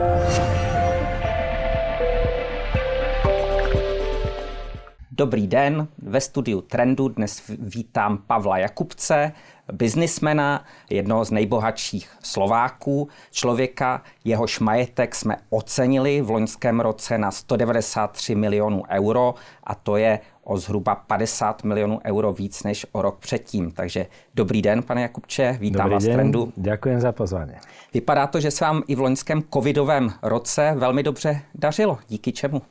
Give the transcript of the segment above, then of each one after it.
you Dobrý den, ve studiu Trendu dnes vítám Pavla Jakubce, biznismena, jednoho z nejbohatších Slováků, člověka, jehož majetek jsme ocenili v loňském roce na 193 milionů euro a to je o zhruba 50 milionů euro víc než o rok předtím. Takže dobrý den, pane Jakubče, vítám dobrý vás v Trendu. Ďakujem za pozvání. Vypadá to, že se vám i v loňském covidovém roce velmi dobře dařilo. Díky čemu?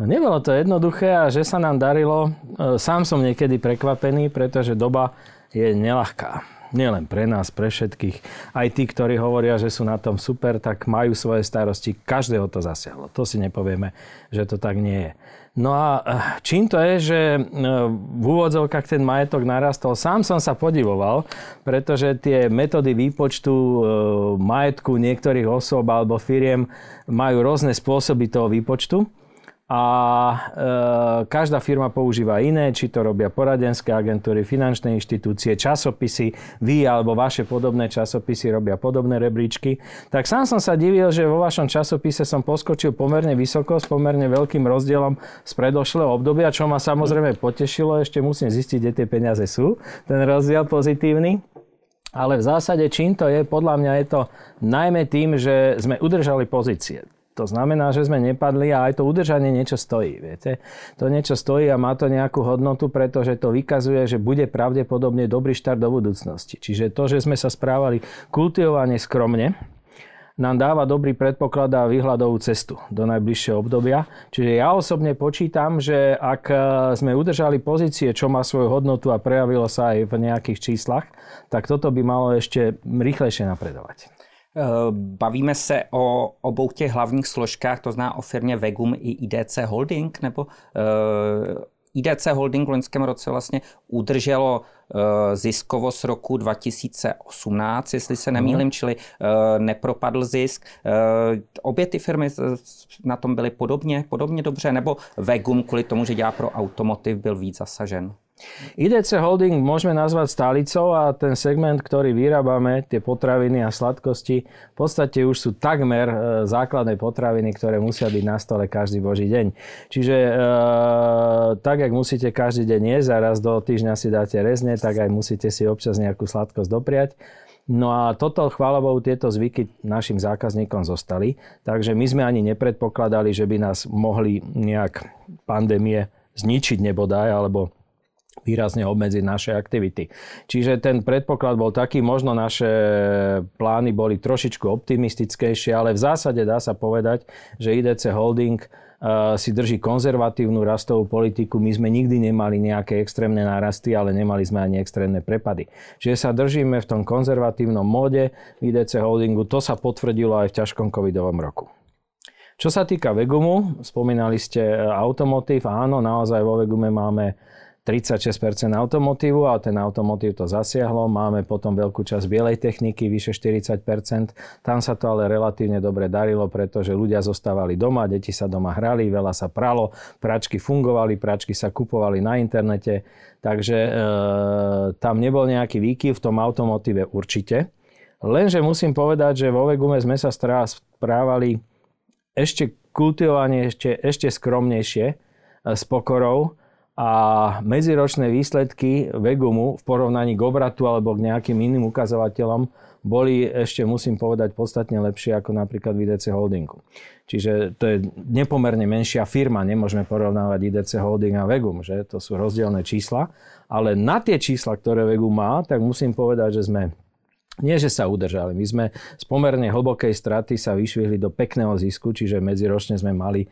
Nebolo to jednoduché a že sa nám darilo, e, sám som niekedy prekvapený, pretože doba je nelahká. Nielen pre nás, pre všetkých. Aj tí, ktorí hovoria, že sú na tom super, tak majú svoje starosti. Každého to zasiahlo. To si nepovieme, že to tak nie je. No a e, čím to je, že e, v úvodzovkách ten majetok narastol? Sám som sa podivoval, pretože tie metódy výpočtu majetku niektorých osôb alebo firiem majú rôzne spôsoby toho výpočtu a e, každá firma používa iné, či to robia poradenské agentúry, finančné inštitúcie, časopisy, vy alebo vaše podobné časopisy robia podobné rebríčky. Tak sám som sa divil, že vo vašom časopise som poskočil pomerne vysoko s pomerne veľkým rozdielom z predošlého obdobia, čo ma samozrejme potešilo. Ešte musím zistiť, kde tie peniaze sú. Ten rozdiel pozitívny. Ale v zásade čím to je? Podľa mňa je to najmä tým, že sme udržali pozície. To znamená, že sme nepadli a aj to udržanie niečo stojí. Viete? To niečo stojí a má to nejakú hodnotu, pretože to vykazuje, že bude pravdepodobne dobrý štart do budúcnosti. Čiže to, že sme sa správali kultivovane skromne, nám dáva dobrý predpoklad a výhľadovú cestu do najbližšieho obdobia. Čiže ja osobne počítam, že ak e, sme udržali pozície, čo má svoju hodnotu a prejavilo sa aj v nejakých číslach, tak toto by malo ešte rýchlejšie napredovať. Eh, bavíme se o obou těch hlavních složkách, to zná o firmě Vegum i IDC Holding, nebo eh, IDC Holding v loňském roce vlastně udrželo eh, ziskovost roku 2018, jestli se nemýlim, čili nepropadl zisk. Obě ty firmy na tom byly podobně, podobně dobře, nebo Vegum kvůli tomu, že dělá pro automotiv, byl víc zasažen? IDC Holding môžeme nazvať stálicou a ten segment, ktorý vyrábame, tie potraviny a sladkosti, v podstate už sú takmer e, základné potraviny, ktoré musia byť na stole každý boží deň. Čiže e, tak, jak musíte každý deň jesť a raz do týždňa si dáte rezne, tak aj musíte si občas nejakú sladkosť dopriať. No a toto, chvála Bohu, tieto zvyky našim zákazníkom zostali. Takže my sme ani nepredpokladali, že by nás mohli nejak pandémie zničiť nebodaj, alebo výrazne obmedziť naše aktivity. Čiže ten predpoklad bol taký, možno naše plány boli trošičku optimistickejšie, ale v zásade dá sa povedať, že IDC Holding eh, si drží konzervatívnu rastovú politiku. My sme nikdy nemali nejaké extrémne nárasty, ale nemali sme ani extrémne prepady. Čiže sa držíme v tom konzervatívnom móde IDC Holdingu. To sa potvrdilo aj v ťažkom covidovom roku. Čo sa týka Vegumu, spomínali ste eh, automotív. Áno, naozaj vo Vegume máme 36% automotívu a ten automotív to zasiahlo. Máme potom veľkú časť bielej techniky, vyše 40%. Tam sa to ale relatívne dobre darilo, pretože ľudia zostávali doma, deti sa doma hrali, veľa sa pralo, pračky fungovali, pračky sa kupovali na internete. Takže e, tam nebol nejaký výkyv v tom automotíve určite. Lenže musím povedať, že vo Vegume sme sa správali ešte kultivovanie, ešte, ešte skromnejšie, e, s pokorou a medziročné výsledky Vegumu v porovnaní k obratu alebo k nejakým iným ukazovateľom boli ešte, musím povedať, podstatne lepšie ako napríklad v IDC Holdingu. Čiže to je nepomerne menšia firma, nemôžeme porovnávať IDC Holding a Vegum, že to sú rozdielne čísla, ale na tie čísla, ktoré Vegum má, tak musím povedať, že sme nie, že sa udržali. My sme z pomerne hlbokej straty sa vyšvihli do pekného zisku, čiže medziročne sme mali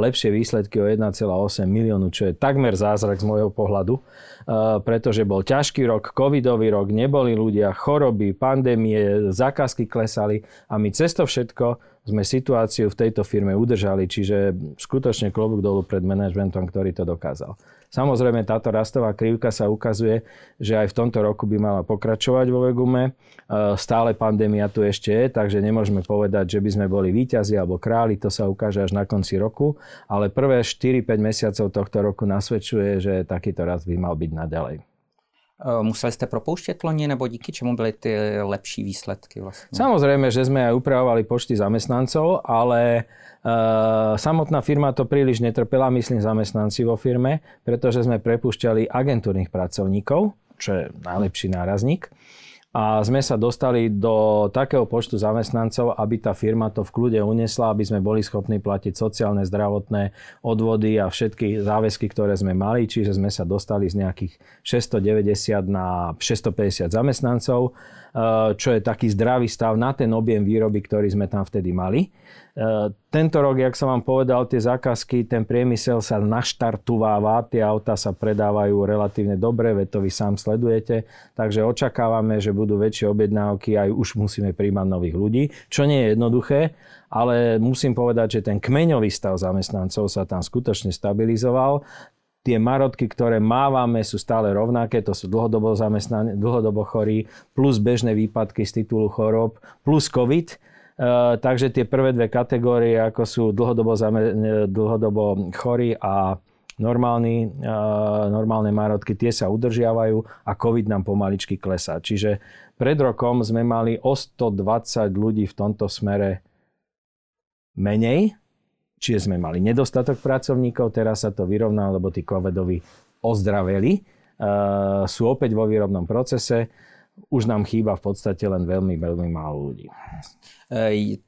lepšie výsledky o 1,8 miliónu, čo je takmer zázrak z môjho pohľadu, uh, pretože bol ťažký rok, covidový rok, neboli ľudia, choroby, pandémie, zákazky klesali a my cez to všetko sme situáciu v tejto firme udržali, čiže skutočne klobúk dolu pred manažmentom, ktorý to dokázal. Samozrejme, táto rastová krivka sa ukazuje, že aj v tomto roku by mala pokračovať vo Vegume. E, stále pandémia tu ešte je, takže nemôžeme povedať, že by sme boli víťazi alebo králi, to sa ukáže až na konci roku, ale prvé 4-5 mesiacov tohto roku nasvedčuje, že takýto rast by mal byť naďalej. Museli ste propouštět loni, nebo díky čemu byly ty lepší výsledky? Vlastně? Samozrejme, že sme aj upravovali počty zamestnancov, ale uh, samotná firma to príliš netrpela, myslím zamestnanci vo firme, pretože sme prepušťali agentúrnych pracovníkov, čo je najlepší nárazník a sme sa dostali do takého počtu zamestnancov, aby tá firma to v kľude unesla, aby sme boli schopní platiť sociálne, zdravotné odvody a všetky záväzky, ktoré sme mali, čiže sme sa dostali z nejakých 690 na 650 zamestnancov, čo je taký zdravý stav na ten objem výroby, ktorý sme tam vtedy mali. Eh, tento rok, jak som vám povedal, tie zákazky, ten priemysel sa naštartováva, tie auta sa predávajú relatívne dobre, veď to vy sám sledujete, takže očakávame, že budú väčšie objednávky, aj už musíme príjmať nových ľudí, čo nie je jednoduché, ale musím povedať, že ten kmeňový stav zamestnancov sa tam skutočne stabilizoval tie marotky, ktoré mávame, sú stále rovnaké, to sú dlhodobo zamestnaní, dlhodobo chorí, plus bežné výpadky z titulu chorob, plus COVID. Eh, takže tie prvé dve kategórie, ako sú dlhodobo, zame, dlhodobo chorí a normálny, uh, normálne márodky, tie sa udržiavajú a COVID nám pomaličky klesá. Čiže pred rokom sme mali o 120 ľudí v tomto smere menej, čiže sme mali nedostatok pracovníkov, teraz sa to vyrovná, lebo tí covidovi ozdraveli, uh, sú opäť vo výrobnom procese už nám chýba v podstate len veľmi, veľmi málo ľudí.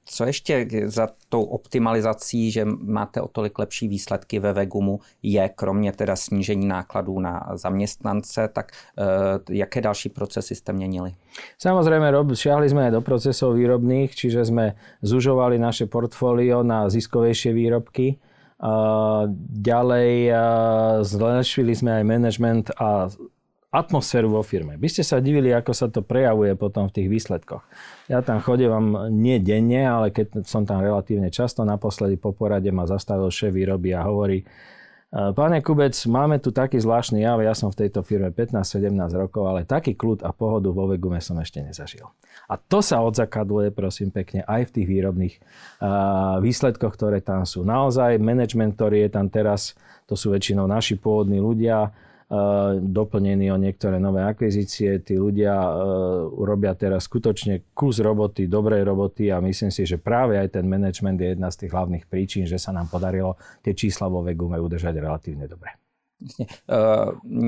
Co ještě za tou optimalizací, že máte o tolik lepší výsledky ve Vegumu, je kromě teda snížení nákladů na zaměstnance, tak eh, jaké další procesy jste měnili? Samozrejme, šiahli sme aj do procesov výrobných, čiže sme zužovali naše portfólio na ziskovejšie výrobky. Ďalej zlepšili sme aj management a atmosféru vo firme. By ste sa divili, ako sa to prejavuje potom v tých výsledkoch. Ja tam chodím nie denne, ale keď som tam relatívne často, naposledy po porade ma zastavil šéf výroby a hovorí, e, Pane Kubec, máme tu taký zvláštny jav, ja som v tejto firme 15-17 rokov, ale taký kľud a pohodu vo Vegume som ešte nezažil. A to sa odzakadluje, prosím pekne, aj v tých výrobných uh, výsledkoch, ktoré tam sú. Naozaj, management, ktorý je tam teraz, to sú väčšinou naši pôvodní ľudia, doplnení o niektoré nové akvizície. Tí ľudia e, robia teraz skutočne kus roboty, dobrej roboty a myslím si, že práve aj ten management je jedna z tých hlavných príčin, že sa nám podarilo tie čísla vo Vegume udržať relatívne dobre. Jasně. E,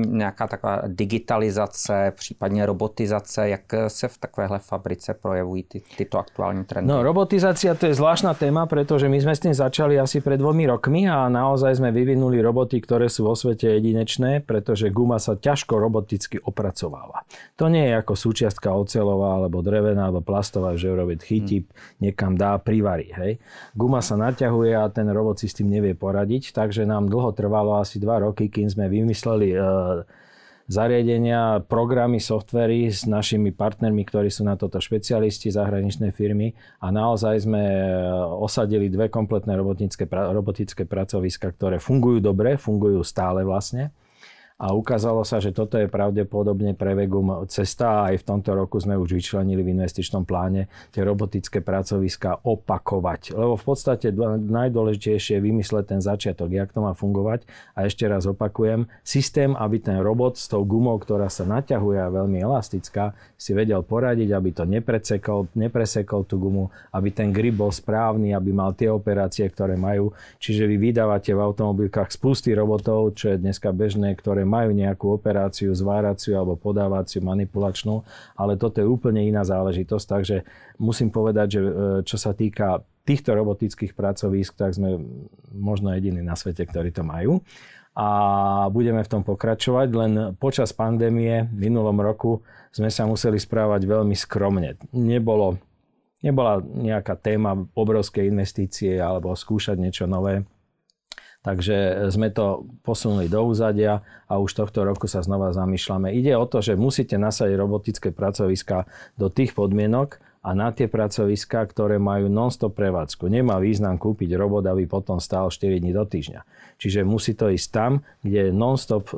nějaká taková digitalizace, případně robotizace, jak se v takovéhle fabrice projevují ty, tyto aktuální trendy? No, robotizácia to je zvláštna téma, pretože my sme s tým začali asi pred dvomi rokmi a naozaj sme vyvinuli roboty, ktoré sú vo svete jedinečné, pretože guma sa ťažko roboticky opracováva. To nie je ako súčiastka ocelová, alebo drevená, alebo plastová, že robiť chytí, hmm. niekam dá, privarí. Hej. Guma sa naťahuje a ten robot si s tým nevie poradiť, takže nám dlho trvalo asi dva roky, kým sme vymysleli e, zariadenia, programy, softvery s našimi partnermi, ktorí sú na toto špecialisti, zahraničné firmy. A naozaj sme e, osadili dve kompletné robotické, robotické pracoviska, ktoré fungujú dobre, fungujú stále vlastne a ukázalo sa, že toto je pravdepodobne pre Vegum cesta a aj v tomto roku sme už vyčlenili v investičnom pláne tie robotické pracoviska opakovať. Lebo v podstate najdôležitejšie je vymysleť ten začiatok, jak to má fungovať a ešte raz opakujem, systém, aby ten robot s tou gumou, ktorá sa naťahuje a veľmi elastická, si vedel poradiť, aby to nepresekol, nepresekol tú gumu, aby ten grip bol správny, aby mal tie operácie, ktoré majú. Čiže vy vydávate v automobilkách spusty robotov, čo je dneska bežné, ktoré majú nejakú operáciu zváraciu alebo podávaciu, manipulačnú, ale toto je úplne iná záležitosť, takže musím povedať, že e, čo sa týka týchto robotických pracovísk, tak sme možno jediní na svete, ktorí to majú. A budeme v tom pokračovať, len počas pandémie v minulom roku sme sa museli správať veľmi skromne. Nebolo, nebola nejaká téma obrovské investície alebo skúšať niečo nové Takže sme to posunuli do úzadia a už tohto roku sa znova zamýšľame. Ide o to, že musíte nasadiť robotické pracoviska do tých podmienok a na tie pracoviska, ktoré majú non-stop prevádzku. Nemá význam kúpiť robot, aby potom stál 4 dní do týždňa. Čiže musí to ísť tam, kde je non-stop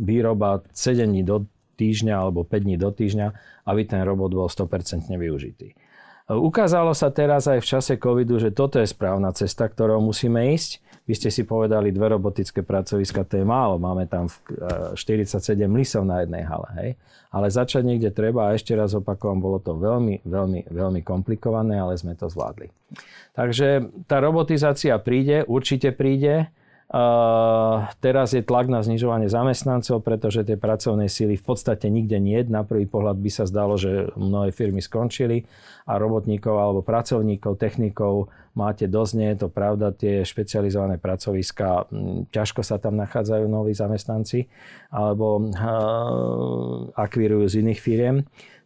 výroba 7 dní do týždňa alebo 5 dní do týždňa, aby ten robot bol 100% využitý. Ukázalo sa teraz aj v čase covidu, že toto je správna cesta, ktorou musíme ísť. Vy ste si povedali, dve robotické pracoviska, to je málo. Máme tam 47 lisov na jednej hale. Hej? Ale začať niekde treba a ešte raz opakujem, bolo to veľmi, veľmi, veľmi komplikované, ale sme to zvládli. Takže tá robotizácia príde, určite príde. Teraz je tlak na znižovanie zamestnancov, pretože tie pracovné síly v podstate nikde nie. Na prvý pohľad by sa zdalo, že mnohé firmy skončili a robotníkov alebo pracovníkov, technikov máte dosť, nie je to pravda, tie špecializované pracoviska, ťažko sa tam nachádzajú noví zamestnanci alebo uh, akvírujú z iných firiem.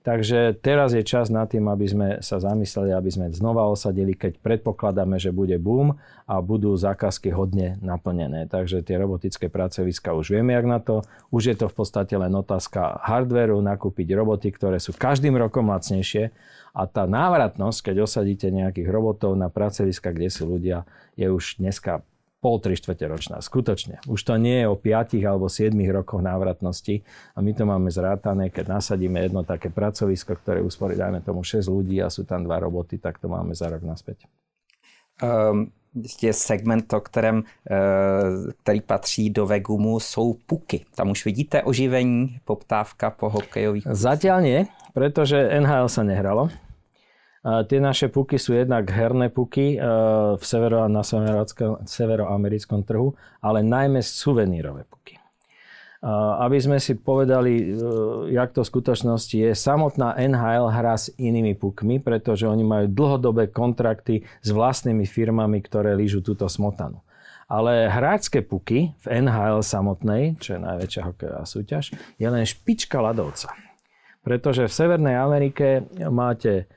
Takže teraz je čas na tým, aby sme sa zamysleli, aby sme znova osadili, keď predpokladáme, že bude boom a budú zákazky hodne naplnené. Takže tie robotické pracoviska už vieme, jak na to. Už je to v podstate len otázka hardveru, nakúpiť roboty, ktoré sú každým rokom lacnejšie. A tá návratnosť, keď osadíte nejakých robotov na pracoviska, kde sú ľudia, je už dneska pol, tri ročná. Skutočne. Už to nie je o 5 alebo 7 rokoch návratnosti a my to máme zrátané, keď nasadíme jedno také pracovisko, ktoré usporí, dajme tomu 6 ľudí a sú tam dva roboty, tak to máme za rok naspäť. Um, je segment, o kterém, eh, který patří do Vegumu, jsou puky. Tam už vidíte oživení, poptávka po hokejových. Zatiaľ nie, pretože NHL sa nehralo. Tie naše puky sú jednak herné puky e, v severo, na severoamerickom trhu, ale najmä suvenírové puky. Aby sme si povedali, e, jak to v skutočnosti je, samotná NHL hrá s inými pukmi, pretože oni majú dlhodobé kontrakty s vlastnými firmami, ktoré lížu túto smotanu. Ale hráčské puky v NHL samotnej, čo je najväčšia hokejová súťaž, je len špička ľadovca. Pretože v Severnej Amerike máte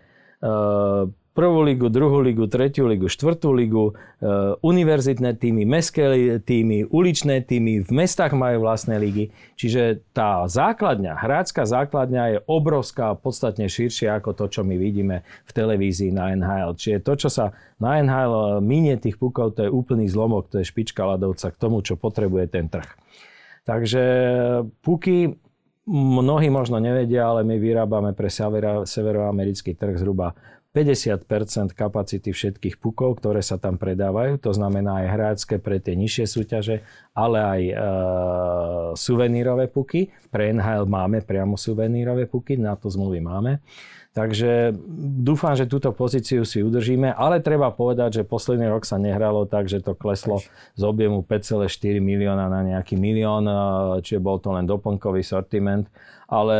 prvú ligu, druhú ligu, tretiu ligu, štvrtú ligu, eh, univerzitné týmy, mestské týmy, uličné týmy, v mestách majú vlastné ligy. Čiže tá základňa, hráčská základňa je obrovská, podstatne širšia ako to, čo my vidíme v televízii na NHL. Čiže to, čo sa na NHL minie tých pukov, to je úplný zlomok, to je špička ľadovca k tomu, čo potrebuje ten trh. Takže puky Mnohí možno nevedia, ale my vyrábame pre severoamerický trh zhruba 50% kapacity všetkých pukov, ktoré sa tam predávajú, to znamená aj hráčské pre tie nižšie súťaže, ale aj e, suvenírové puky. Pre NHL máme priamo suvenírové puky, na to zmluvy máme. Takže dúfam, že túto pozíciu si udržíme, ale treba povedať, že posledný rok sa nehralo tak, že to kleslo z objemu 5,4 milióna na nejaký milión, čiže bol to len doplnkový sortiment ale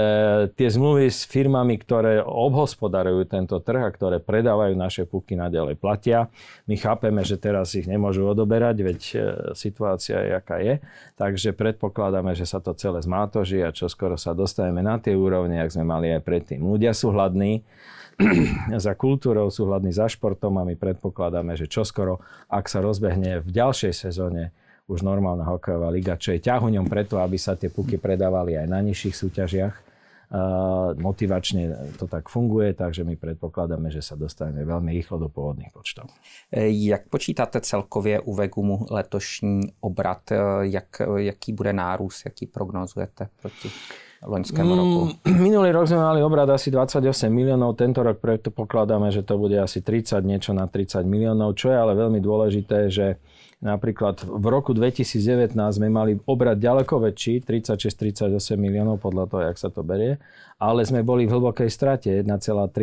tie zmluvy s firmami, ktoré obhospodarujú tento trh a ktoré predávajú naše puky naďalej platia. My chápeme, že teraz ich nemôžu odoberať, veď e, situácia je, aká je. Takže predpokladáme, že sa to celé zmátoží a čo skoro sa dostaneme na tie úrovne, ak sme mali aj predtým. Ľudia sú hladní, za kultúrou, sú hladní za športom a my predpokladáme, že čoskoro, ak sa rozbehne v ďalšej sezóne už normálna hokejová liga, čo je ťahuňom preto, aby sa tie puky predávali aj na nižších súťažiach. Motivačne to tak funguje, takže my predpokladáme, že sa dostaneme veľmi rýchlo do pôvodných počtov. Jak počítáte celkově u Vegumu letošní obrat? Jak, jaký bude nárůst, jaký prognozujete proti loňskému roku? Mm, minulý rok sme mali obrad asi 28 miliónov, tento rok predpokladáme, že to bude asi 30, niečo na 30 miliónov, čo je ale veľmi dôležité, že Napríklad v roku 2019 sme mali obrad ďaleko väčší, 36-38 miliónov podľa toho, jak sa to berie, ale sme boli v hlbokej strate 1,3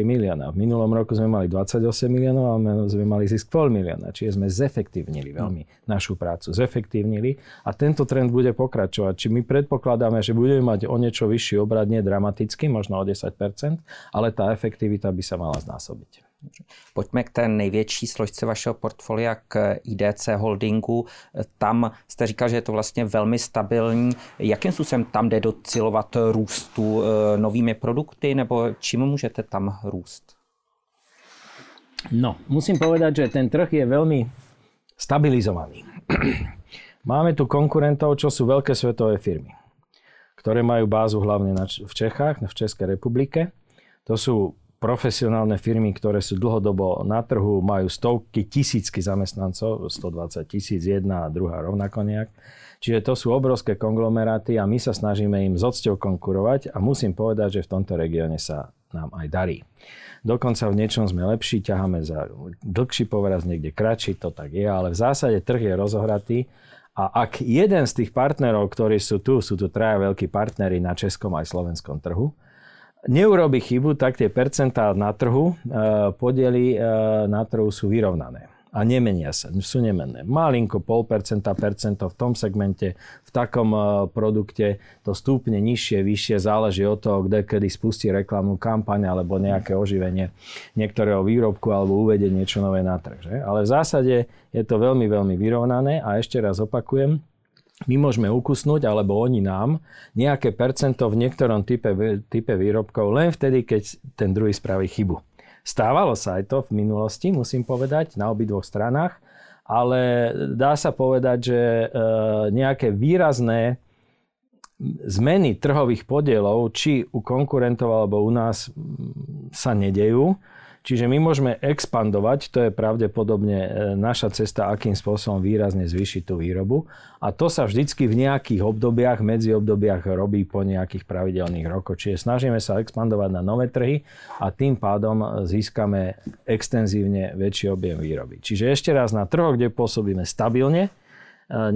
milióna. V minulom roku sme mali 28 miliónov a sme mali zisk pol milióna, čiže sme zefektívnili veľmi našu prácu, zefektívnili a tento trend bude pokračovať. Či my predpokladáme, že budeme mať o niečo vyšší obrad, nie dramaticky, možno o 10%, ale tá efektivita by sa mala znásobiť. Pojďme k té největší složce vašeho portfolia, k IDC Holdingu. Tam jste říkal, že je to vlastně velmi stabilní. Jakým způsobem tam jde docilovat růstu eh, novými produkty, nebo čím můžete tam růst? No, musím povedať, že ten trh je veľmi stabilizovaný. Máme tu konkurentov, čo sú veľké svetové firmy, ktoré majú bázu hlavne v Čechách, v Českej republike. To sú profesionálne firmy, ktoré sú dlhodobo na trhu, majú stovky, tisícky zamestnancov, 120 tisíc, jedna a druhá rovnako nejak. Čiže to sú obrovské konglomeráty a my sa snažíme im s odsťou konkurovať a musím povedať, že v tomto regióne sa nám aj darí. dokonca v niečom sme lepší, ťaháme za dlhší povraz, niekde kratší, to tak je, ale v zásade trh je rozohratý a ak jeden z tých partnerov, ktorí sú tu, sú tu traja veľkí partnery na českom aj slovenskom trhu, neurobi chybu, tak tie percentá na trhu, e, podiely e, na trhu sú vyrovnané a nemenia sa, sú nemenné. Malinko, pol percenta, percento v tom segmente, v takom uh, produkte to stúpne nižšie, vyššie, záleží od toho, kde kedy spustí reklamnú kampaň alebo nejaké oživenie niektorého výrobku alebo uvedie niečo nové na trh. Že? Ale v zásade je to veľmi, veľmi vyrovnané a ešte raz opakujem, my môžeme ukusnúť, alebo oni nám, nejaké percento v niektorom type, type výrobkov len vtedy, keď ten druhý spraví chybu. Stávalo sa aj to v minulosti, musím povedať, na obidvoch stranách, ale dá sa povedať, že e, nejaké výrazné zmeny trhových podielov, či u konkurentov alebo u nás sa nedejú. Čiže my môžeme expandovať, to je pravdepodobne e, naša cesta, akým spôsobom výrazne zvýšiť tú výrobu. A to sa vždycky v nejakých obdobiach, medzi obdobiach robí po nejakých pravidelných rokoch. Čiže snažíme sa expandovať na nové trhy a tým pádom získame extenzívne väčší objem výroby. Čiže ešte raz na trhoch, kde pôsobíme stabilne, e,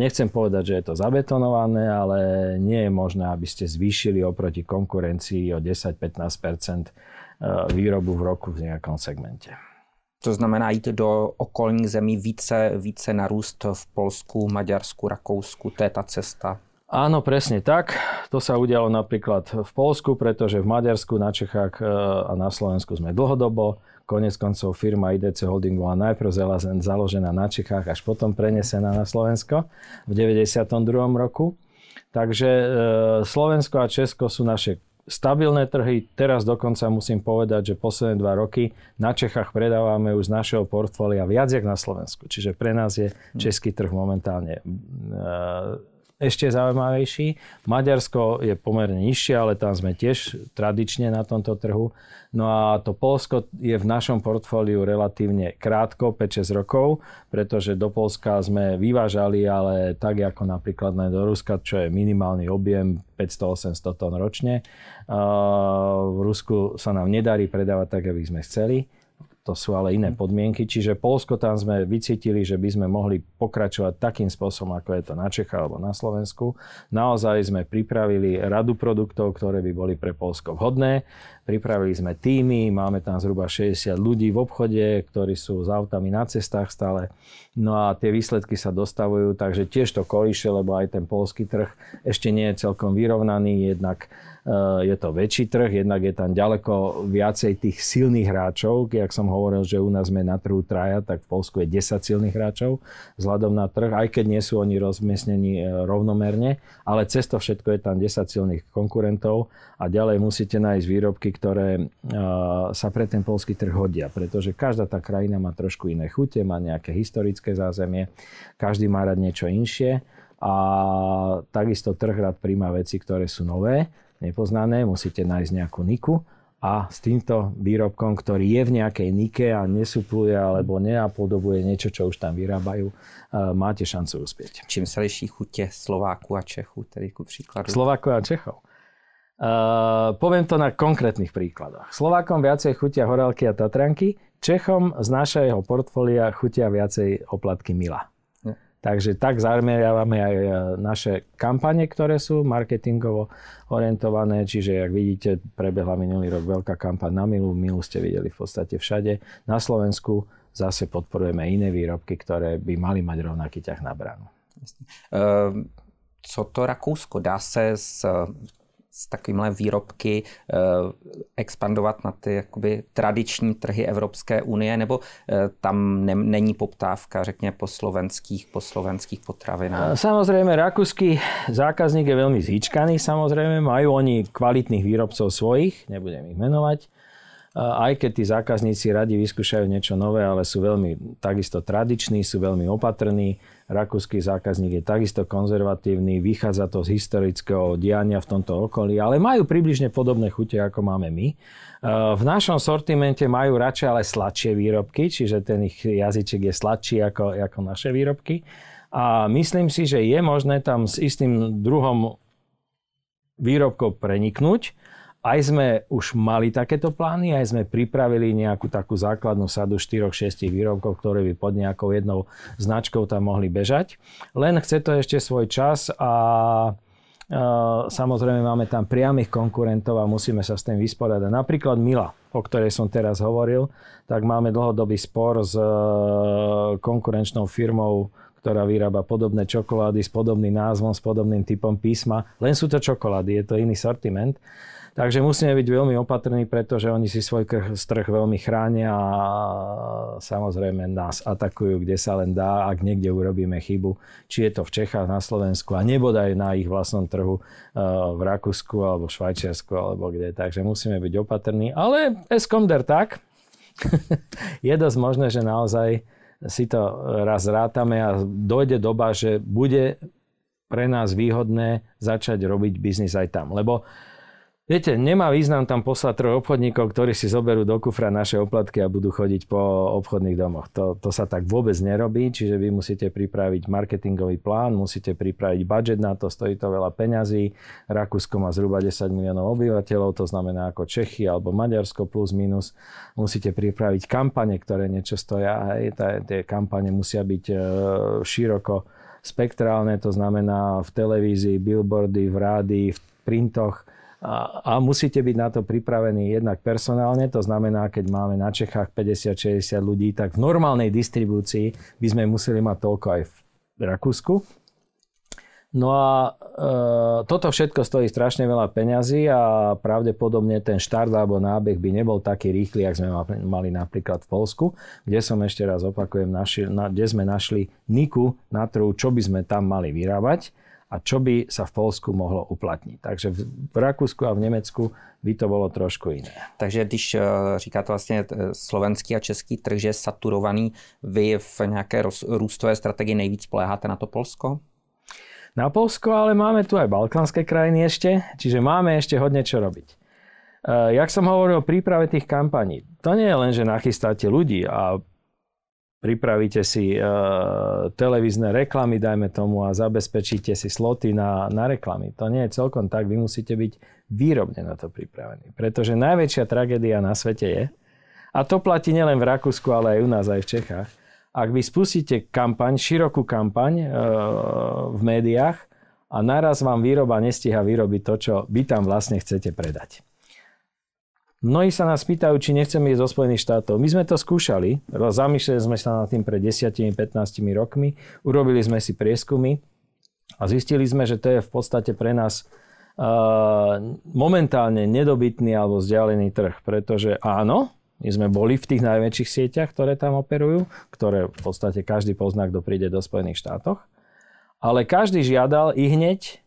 Nechcem povedať, že je to zabetonované, ale nie je možné, aby ste zvýšili oproti konkurencii o 10-15 Eh, výrobu v roku v nejakom segmente. To znamená jít do okolních zemí více, více narůst v Polsku, Maďarsku, Rakousku, to je tá cesta. Áno, presne tak. To sa udialo napríklad v Polsku, pretože v Maďarsku, na Čechách eh, a na Slovensku sme dlhodobo. Konec koncov firma IDC Holding bola najprv založená na Čechách, až potom prenesená na Slovensko v 92. roku. Takže eh, Slovensko a Česko sú naše stabilné trhy. Teraz dokonca musím povedať, že posledné dva roky na Čechách predávame už z našeho portfólia viac, jak na Slovensku. Čiže pre nás je hm. český trh momentálne e, ešte zaujímavejší. Maďarsko je pomerne nižšie, ale tam sme tiež tradične na tomto trhu. No a to Polsko je v našom portfóliu relatívne krátko, 5-6 rokov, pretože do Polska sme vyvážali, ale tak ako napríklad len do Ruska, čo je minimálny objem 500-800 tón ročne. V Rusku sa nám nedarí predávať tak, aby sme chceli to sú ale iné podmienky. Čiže Polsko tam sme vycítili, že by sme mohli pokračovať takým spôsobom, ako je to na Čechách alebo na Slovensku. Naozaj sme pripravili radu produktov, ktoré by boli pre Polsko vhodné. Pripravili sme týmy, máme tam zhruba 60 ľudí v obchode, ktorí sú s autami na cestách stále. No a tie výsledky sa dostavujú, takže tiež to kolíše, lebo aj ten polský trh ešte nie je celkom vyrovnaný, jednak je to väčší trh, jednak je tam ďaleko viacej tých silných hráčov. Jak som hovoril, že u nás sme na trhu traja, tak v Polsku je 10 silných hráčov vzhľadom na trh, aj keď nie sú oni rozmiestnení eh, rovnomerne, ale cez to všetko je tam 10 silných konkurentov a ďalej musíte nájsť výrobky, ktoré eh, sa pre ten polský trh hodia, pretože každá tá krajina má trošku iné chute, má nejaké historické zázemie, každý má rád niečo inšie a takisto trh rád príjma veci, ktoré sú nové nepoznané, musíte nájsť nejakú niku a s týmto výrobkom, ktorý je v nejakej nike a nesupluje alebo neapodobuje niečo, čo už tam vyrábajú, máte šancu uspieť. Čím sa liší chute Slováku a Čechu, tedy ku príkladu? Slováku a Čechov. Uh, poviem to na konkrétnych príkladoch. Slovákom viacej chutia horálky a tatranky, Čechom z našeho portfólia chutia viacej oplatky Mila. Takže tak zameriavame aj e, naše kampane, ktoré sú marketingovo orientované. Čiže, jak vidíte, prebehla minulý rok veľká kampaň na Milu. Milu ste videli v podstate všade. Na Slovensku zase podporujeme iné výrobky, ktoré by mali mať rovnaký ťah na bránu. Ehm, co to Rakúsko? Dá se s s takovýmhle výrobky eh, expandovat na ty jakoby tradiční trhy Evropské unie, nebo eh, tam ne, není poptávka, řekně, po slovenských, po slovenských potravinách? Samozrejme, rakúsky zákazník je veľmi zíčkaný, samozrejme, majú oni kvalitných výrobcov svojich, nebudem ich menovať, aj keď tí zákazníci radi vyskúšajú niečo nové, ale sú veľmi takisto tradiční, sú veľmi opatrní. Rakúsky zákazník je takisto konzervatívny, vychádza to z historického diania v tomto okolí, ale majú približne podobné chute, ako máme my. V našom sortimente majú radšej ale sladšie výrobky, čiže ten ich jazyček je sladší ako, ako naše výrobky. A myslím si, že je možné tam s istým druhom výrobkov preniknúť, aj sme už mali takéto plány, aj sme pripravili nejakú takú základnú sadu 4-6 výrobkov, ktoré by pod nejakou jednou značkou tam mohli bežať. Len chce to ešte svoj čas a Samozrejme máme tam priamých konkurentov a musíme sa s tým vysporiadať. Napríklad Mila, o ktorej som teraz hovoril, tak máme dlhodobý spor s e, konkurenčnou firmou, ktorá vyrába podobné čokolády s podobným názvom, s podobným typom písma. Len sú to čokolády, je to iný sortiment. Takže musíme byť veľmi opatrní, pretože oni si svoj strh veľmi chránia a samozrejme nás atakujú, kde sa len dá, ak niekde urobíme chybu, či je to v Čechách, na Slovensku a nebodaj na ich vlastnom trhu eh, v Rakúsku alebo Švajčiarsku alebo kde. Takže musíme byť opatrní. Ale Esconder tak. je dosť možné, že naozaj si to raz rátame a dojde doba, že bude pre nás výhodné začať robiť biznis aj tam. Lebo Viete, nemá význam tam poslať troch obchodníkov, ktorí si zoberú do kufra naše oplatky a budú chodiť po obchodných domoch. To, to sa tak vôbec nerobí, čiže vy musíte pripraviť marketingový plán, musíte pripraviť budget na to, stojí to veľa peňazí. Rakúsko má zhruba 10 miliónov obyvateľov, to znamená ako Čechy alebo Maďarsko plus minus. Musíte pripraviť kampane, ktoré niečo stoja. Tie kampane musia byť e, široko spektrálne, to znamená v televízii, billboardy, v rádii, v printoch, a, musíte byť na to pripravení jednak personálne, to znamená, keď máme na Čechách 50-60 ľudí, tak v normálnej distribúcii by sme museli mať toľko aj v Rakúsku. No a e, toto všetko stojí strašne veľa peňazí a pravdepodobne ten štart alebo nábeh by nebol taký rýchly, ak sme mali napríklad v Polsku, kde som ešte raz opakujem, naši, na, kde sme našli niku na trhu, čo by sme tam mali vyrábať a čo by sa v Polsku mohlo uplatniť. Takže v Rakúsku a v Nemecku by to bolo trošku iné. Takže když eh, říkáte vlastně eh, slovenský a český trh, že je saturovaný, vy v nějaké růstové strategii nejvíc spoléháte na to Polsko? Na Polsko, ale máme tu aj balkánske krajiny ešte, čiže máme ešte hodne čo robiť. Eh, jak som hovoril o príprave tých kampaní, to nie je len, že nachystáte ľudí a pripravíte si e, televízne reklamy, dajme tomu, a zabezpečíte si sloty na, na reklamy. To nie je celkom tak, vy musíte byť výrobne na to pripravení. Pretože najväčšia tragédia na svete je, a to platí nielen v Rakúsku, ale aj u nás, aj v Čechách, ak vy spustíte kampaň, širokú kampaň e, v médiách a naraz vám výroba nestíha vyrobiť to, čo vy tam vlastne chcete predať. Mnohí sa nás pýtajú, či nechceme ísť zo Spojených štátov. My sme to skúšali, zamýšľali sme sa nad tým pred 10-15 rokmi, urobili sme si prieskumy a zistili sme, že to je v podstate pre nás uh, momentálne nedobytný alebo vzdialený trh, pretože áno, my sme boli v tých najväčších sieťach, ktoré tam operujú, ktoré v podstate každý pozná, kto príde do Spojených štátoch, ale každý žiadal i hneď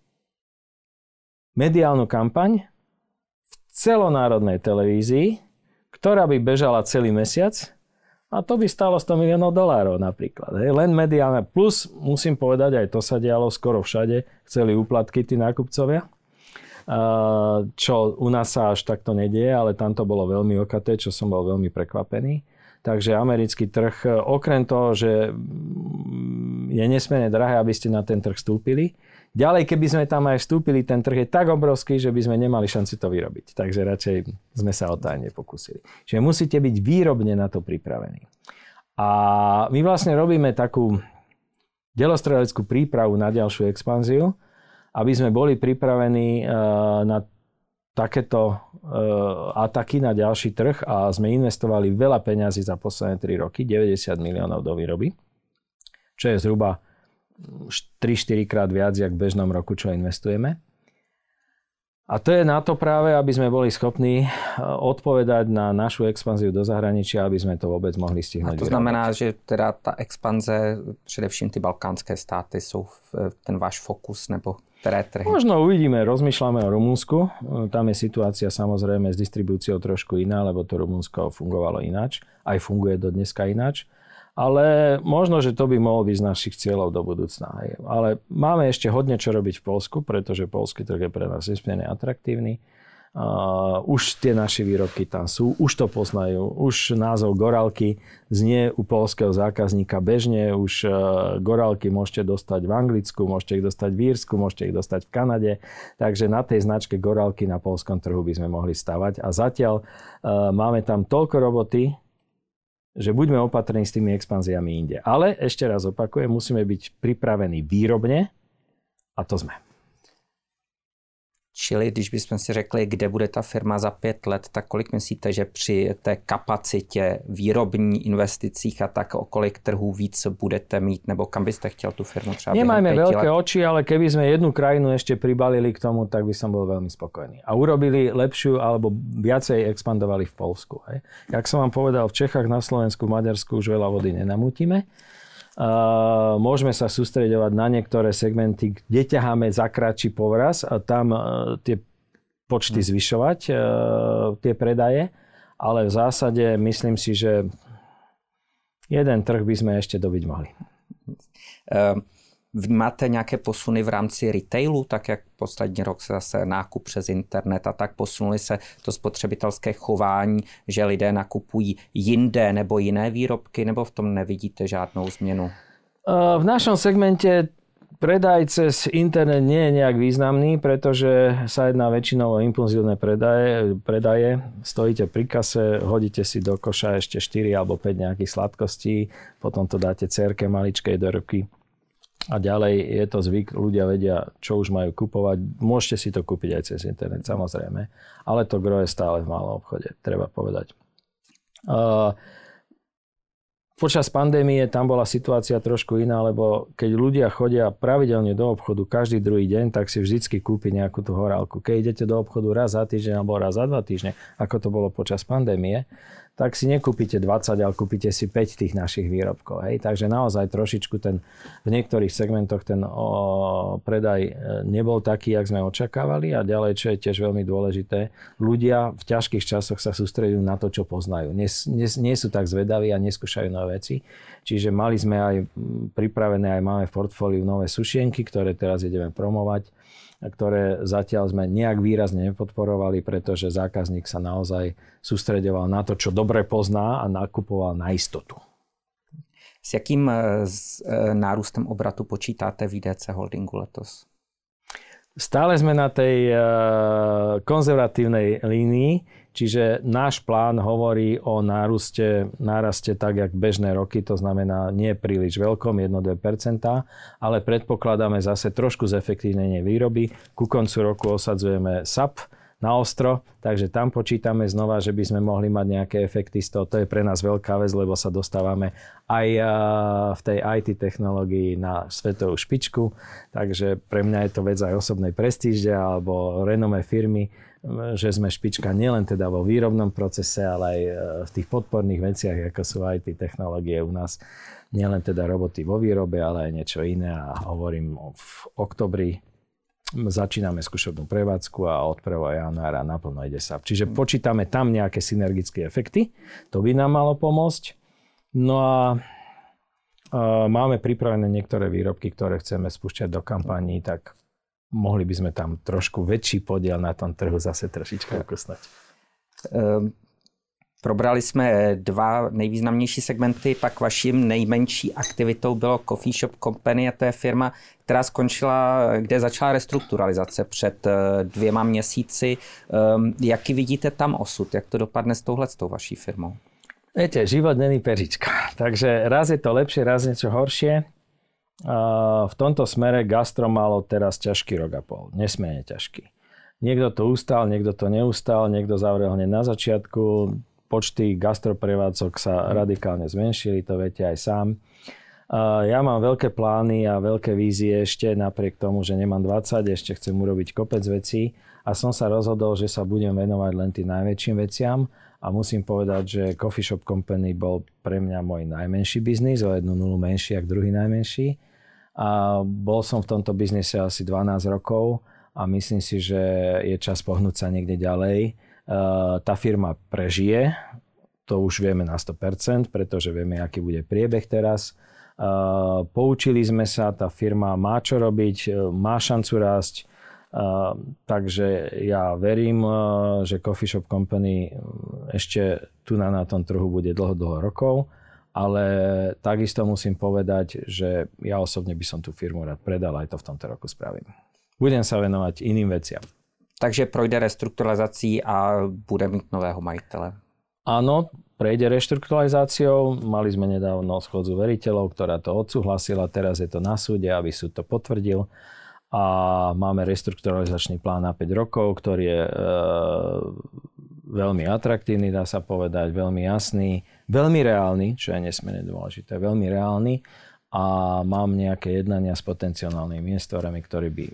mediálnu kampaň, celonárodnej televízii, ktorá by bežala celý mesiac a to by stalo 100 miliónov dolárov napríklad. Hej. Len mediálne. Plus, musím povedať, aj to sa dialo skoro všade, chceli úplatky tí nákupcovia. čo u nás sa až takto nedieje, ale tam to bolo veľmi okaté, čo som bol veľmi prekvapený. Takže americký trh, okrem toho, že je nesmierne drahé, aby ste na ten trh vstúpili, Ďalej, keby sme tam aj vstúpili, ten trh je tak obrovský, že by sme nemali šanci to vyrobiť. Takže radšej sme sa o to aj nepokúsili. Čiže musíte byť výrobne na to pripravení. A my vlastne robíme takú delostreleckú prípravu na ďalšiu expanziu, aby sme boli pripravení e, na takéto e, ataky na ďalší trh a sme investovali veľa peňazí za posledné 3 roky, 90 miliónov do výroby, čo je zhruba 3-4 krát viac, jak v bežnom roku, čo investujeme. A to je na to práve, aby sme boli schopní e, odpovedať na našu expanziu do zahraničia, aby sme to vôbec mohli stihnúť. A to znamená, že teda ta expanze, především ty balkánské státy, jsou ten váš fokus, nebo ktoré trhy? Možno uvidíme, rozmýšľame o Rumunsku. E, tam je situácia samozrejme s distribúciou trošku iná, lebo to Rumunsko fungovalo ináč. Aj funguje do dneska ináč ale možno, že to by mohol byť z našich cieľov do budúcna. Ale máme ešte hodne čo robiť v Polsku, pretože polský trh je pre nás nesmierne atraktívny. Uh, už tie naše výrobky tam sú, už to poznajú, už názov Gorálky znie u polského zákazníka bežne, už uh, Gorálky môžete dostať v Anglicku, môžete ich dostať v Írsku, môžete ich dostať v Kanade, takže na tej značke Gorálky na polskom trhu by sme mohli stavať a zatiaľ uh, máme tam toľko roboty, že buďme opatrní s tými expanziami inde. Ale ešte raz opakujem, musíme byť pripravení výrobne a to sme. Čili když bychom si řekli, kde bude ta firma za pět let, tak kolik myslíte, že při té kapacitě, výrobní investicích a tak o kolik trhů víc budete mít, nebo kam byste chtěl tu firmu třeba Nemáme veľké let? oči, ale keby sme jednu krajinu ešte pribalili k tomu, tak by som bol veľmi spokojný. A urobili lepšiu alebo viacej expandovali v Polsku. Hej. Jak som vám povedal, v Čechách, na Slovensku, v Maďarsku už veľa vody nenamutíme môžeme sa sústredovať na niektoré segmenty, kde ťaháme za kratší povraz a tam tie počty hm. zvyšovať, tie predaje. Ale v zásade myslím si, že jeden trh by sme ešte dobiť mohli. Um Vnímáte nějaké posuny v rámci retailu, tak jak poslední rok se zase nákup přes internet a tak posunuli se to spotřebitelské chování, že lidé nakupují jinde nebo jiné výrobky, nebo v tom nevidíte žádnou změnu? V našom segmente predaj cez internet nie je nejak významný, pretože sa jedná väčšinou o impulzívne predaje, predaje. Stojíte pri kase, hodíte si do koša ešte 4 alebo 5 nejakých sladkostí, potom to dáte cerke maličkej do ruky a ďalej je to zvyk, ľudia vedia, čo už majú kupovať. Môžete si to kúpiť aj cez internet, samozrejme. Ale to gro je stále v malom obchode, treba povedať. Uh, počas pandémie tam bola situácia trošku iná, lebo keď ľudia chodia pravidelne do obchodu každý druhý deň, tak si vždycky kúpi nejakú tú horálku. Keď idete do obchodu raz za týždeň alebo raz za dva týždne, ako to bolo počas pandémie, tak si nekúpite 20, ale kúpite si 5 tých našich výrobkov. Hej. Takže naozaj trošičku ten, v niektorých segmentoch ten o, predaj e, nebol taký, jak sme očakávali a ďalej, čo je tiež veľmi dôležité, ľudia v ťažkých časoch sa sústredujú na to, čo poznajú. Nie, nie, nie sú tak zvedaví a neskúšajú nové veci. Čiže mali sme aj pripravené, aj máme v portfóliu nové sušienky, ktoré teraz ideme promovať ktoré zatiaľ sme nejak výrazne nepodporovali, pretože zákazník sa naozaj sústredoval na to, čo dobre pozná a nakupoval na istotu. S jakým e, e, nárůstem obratu počítáte v IDC Holdingu letos? Stále sme na tej e, konzervatívnej línii, čiže náš plán hovorí o náruste, náraste tak, jak bežné roky, to znamená nie príliš veľkom, 1-2%, ale predpokladáme zase trošku zefektívnenie výroby. Ku koncu roku osadzujeme SAP, na ostro, takže tam počítame znova, že by sme mohli mať nejaké efekty z toho. To je pre nás veľká vec, lebo sa dostávame aj v tej IT technológii na svetovú špičku, takže pre mňa je to vec aj osobnej prestíže alebo renome firmy, že sme špička nielen teda vo výrobnom procese, ale aj e, v tých podporných veciach, ako sú IT technológie u nás. Nielen teda roboty vo výrobe, ale aj niečo iné a hovorím v oktobri začíname skúšobnú prevádzku a od 1. januára naplno ide sa. Čiže počítame tam nejaké synergické efekty. To by nám malo pomôcť. No a máme pripravené niektoré výrobky, ktoré chceme spúšťať do kampaní, tak mohli by sme tam trošku väčší podiel na tom trhu zase trošičku ukusnať. Um Probrali jsme dva nejvýznamnější segmenty, pak vaším nejmenší aktivitou bylo Coffee Shop Company a to je firma, která skončila, kde začala restrukturalizace před eh, dvěma měsíci. Ehm, jaký vidíte tam osud? Jak to dopadne s touhle s tou vaší firmou? Viete, život není peřička. Takže raz je to lepšie, raz niečo horšie. V tomto smere gastro malo teraz ťažký rok a pol. Nesmierne ťažký. Niekto to ustal, niekto to neustal, niekto zavrel hneď na začiatku počty gastroprevádzok sa radikálne zmenšili, to viete aj sám. Ja mám veľké plány a veľké vízie ešte, napriek tomu, že nemám 20, ešte chcem urobiť kopec vecí a som sa rozhodol, že sa budem venovať len tým najväčším veciam a musím povedať, že Coffee Shop Company bol pre mňa môj najmenší biznis, o jednu nulu menší, ako druhý najmenší. A bol som v tomto biznise asi 12 rokov a myslím si, že je čas pohnúť sa niekde ďalej. Eh, tá firma prežije, to už vieme na 100%, pretože vieme, aký bude priebeh teraz. Eh, poučili sme sa, tá firma má čo robiť, eh, má šancu rásť, takže ja verím, že Coffee Shop Company ešte tu na, na tom trhu bude dlho, dlho rokov, ale takisto musím povedať, že ja osobne by som tú firmu rád predal, aj to v tomto roku spravím. Budem sa venovať iným veciam. Takže projde restrukturalizací a bude mít nového majitele. Áno, prejde reštrukturalizáciou. Mali sme nedávno schodzu veriteľov, ktorá to odsúhlasila. Teraz je to na súde, aby súd to potvrdil. A máme reštrukturalizačný plán na 5 rokov, ktorý je e, veľmi atraktívny, dá sa povedať, veľmi jasný, veľmi reálny, čo je nesmierne dôležité, veľmi reálny. A mám nejaké jednania s potenciálnymi investorami, ktorí by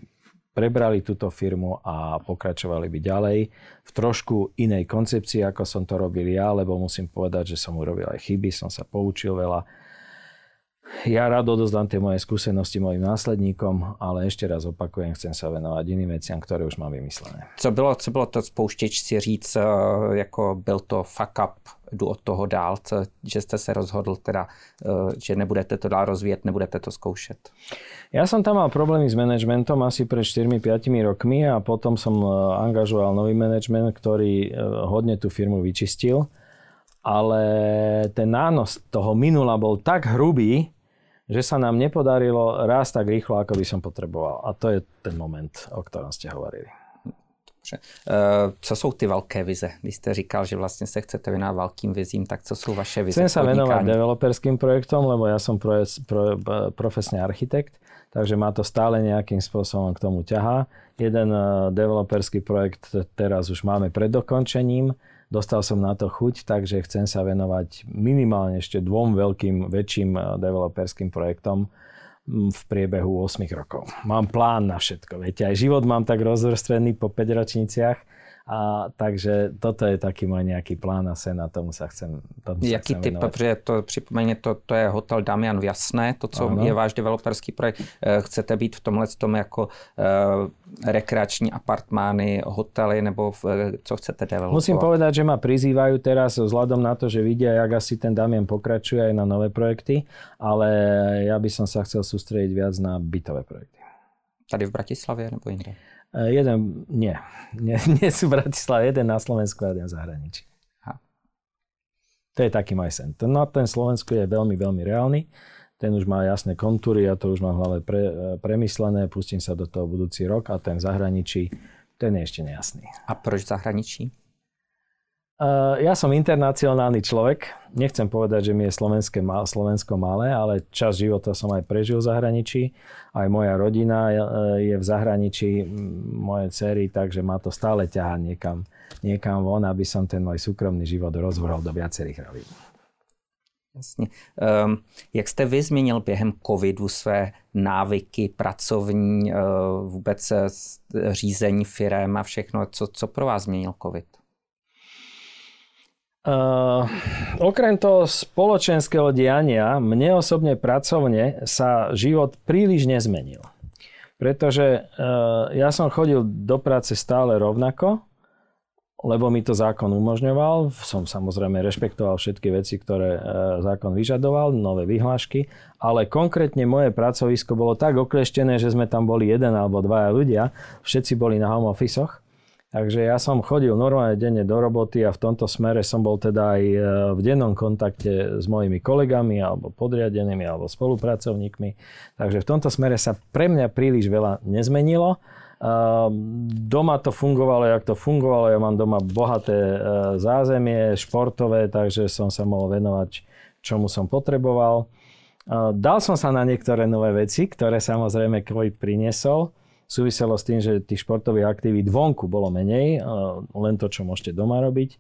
prebrali túto firmu a pokračovali by ďalej v trošku inej koncepcii, ako som to robil ja, lebo musím povedať, že som urobil aj chyby, som sa poučil veľa. Ja rád odozdám tie moje skúsenosti mojim následníkom, ale ešte raz opakujem, chcem sa venovať iným veciam, ktoré už mám vymyslené. Co bylo, co bylo to spouštěč si říct, eh, jako byl to fuck up, jdu od toho dál, co, že jste se rozhodl teda, eh, že nebudete to dál rozvíjet, nebudete to zkoušet? Ja som tam mal problémy s manažmentom asi pred 4-5 rokmi a potom som e, angažoval nový manažment, ktorý hodne tú firmu vyčistil. Ale ten nános toho minula bol tak hrubý, že sa nám nepodarilo raz tak rýchlo, ako by som potreboval. A to je ten moment, o ktorom ste hovorili. Dobře. E, co jsou ty velké vize? Když jste říkal, že vlastně se chcete věnovat velkým vizím, tak co jsou vaše vize? Chcem sa venovať developerským projektom, lebo ja som pro, pro, profesný architekt takže ma to stále nejakým spôsobom k tomu ťahá. Jeden eh, developerský projekt teraz už máme pred dokončením, dostal som na to chuť, takže chcem sa venovať minimálne ešte dvom veľkým, väčším eh, developerským projektom mm, v priebehu 8 rokov. Mám plán na všetko. Viete, aj život mám tak rozvrstvený po 5 ročniciach, a takže toto je taký môj nejaký plán a sen a tomu sa chcem tomu Jaký typ, protože to připomeňte, to, to je hotel Damian v Jasné, to, co ano. je váš developerský projekt. Eh, chcete být v tomhle tom jako uh, rekreační apartmány, hotely, nebo v, eh, co chcete developovat? Musím povedať, že ma prizývajú teraz vzhľadom na to, že vidia, jak asi ten Damian pokračuje aj na nové projekty, ale ja by som sa chcel sústrediť viac na bytové projekty. Tady v Bratislavě nebo jinde? Eh, jeden, nie. nie. Nie sú v Bratislave, jeden na Slovensku a jeden v zahraničí. Ha. To je taký môj sen. Ten, no, ten Slovensku je veľmi, veľmi reálny. Ten už má jasné kontúry, ja to už mám v hlave pre, eh, premyslené, pustím sa do toho budúci rok a ten v zahraničí, ten je ešte nejasný. A proč v zahraničí? Uh, ja som internacionálny človek. Nechcem povedať, že mi je Slovenské, Slovensko malé, ale čas života som aj prežil v zahraničí. Aj moja rodina je v zahraničí, moje cery, takže ma to stále ťahá niekam, niekam von, aby som ten môj súkromný život rozvrhol do viacerých rovín. Jasně. Um, jak jste vy změnil během covidu své návyky pracovní, uh, vůbec řízení firem a všechno? Co, co pro vás změnil covid? Uh, okrem toho spoločenského diania, mne osobne pracovne sa život príliš nezmenil. Pretože uh, ja som chodil do práce stále rovnako, lebo mi to zákon umožňoval. Som samozrejme rešpektoval všetky veci, ktoré uh, zákon vyžadoval, nové vyhlášky, ale konkrétne moje pracovisko bolo tak okleštené, že sme tam boli jeden alebo dvaja ľudia, všetci boli na home office Takže ja som chodil normálne denne do roboty a v tomto smere som bol teda aj e, v dennom kontakte s mojimi kolegami alebo podriadenými alebo spolupracovníkmi. Takže v tomto smere sa pre mňa príliš veľa nezmenilo. Doma to fungovalo, jak to fungovalo. Ja mám doma bohaté e, zázemie, športové, takže som sa mohol venovať, čomu som potreboval. Dal som sa na niektoré nové veci, ktoré samozrejme COVID priniesol súviselo s tým, že tých športových aktivít vonku bolo menej, len to, čo môžete doma robiť.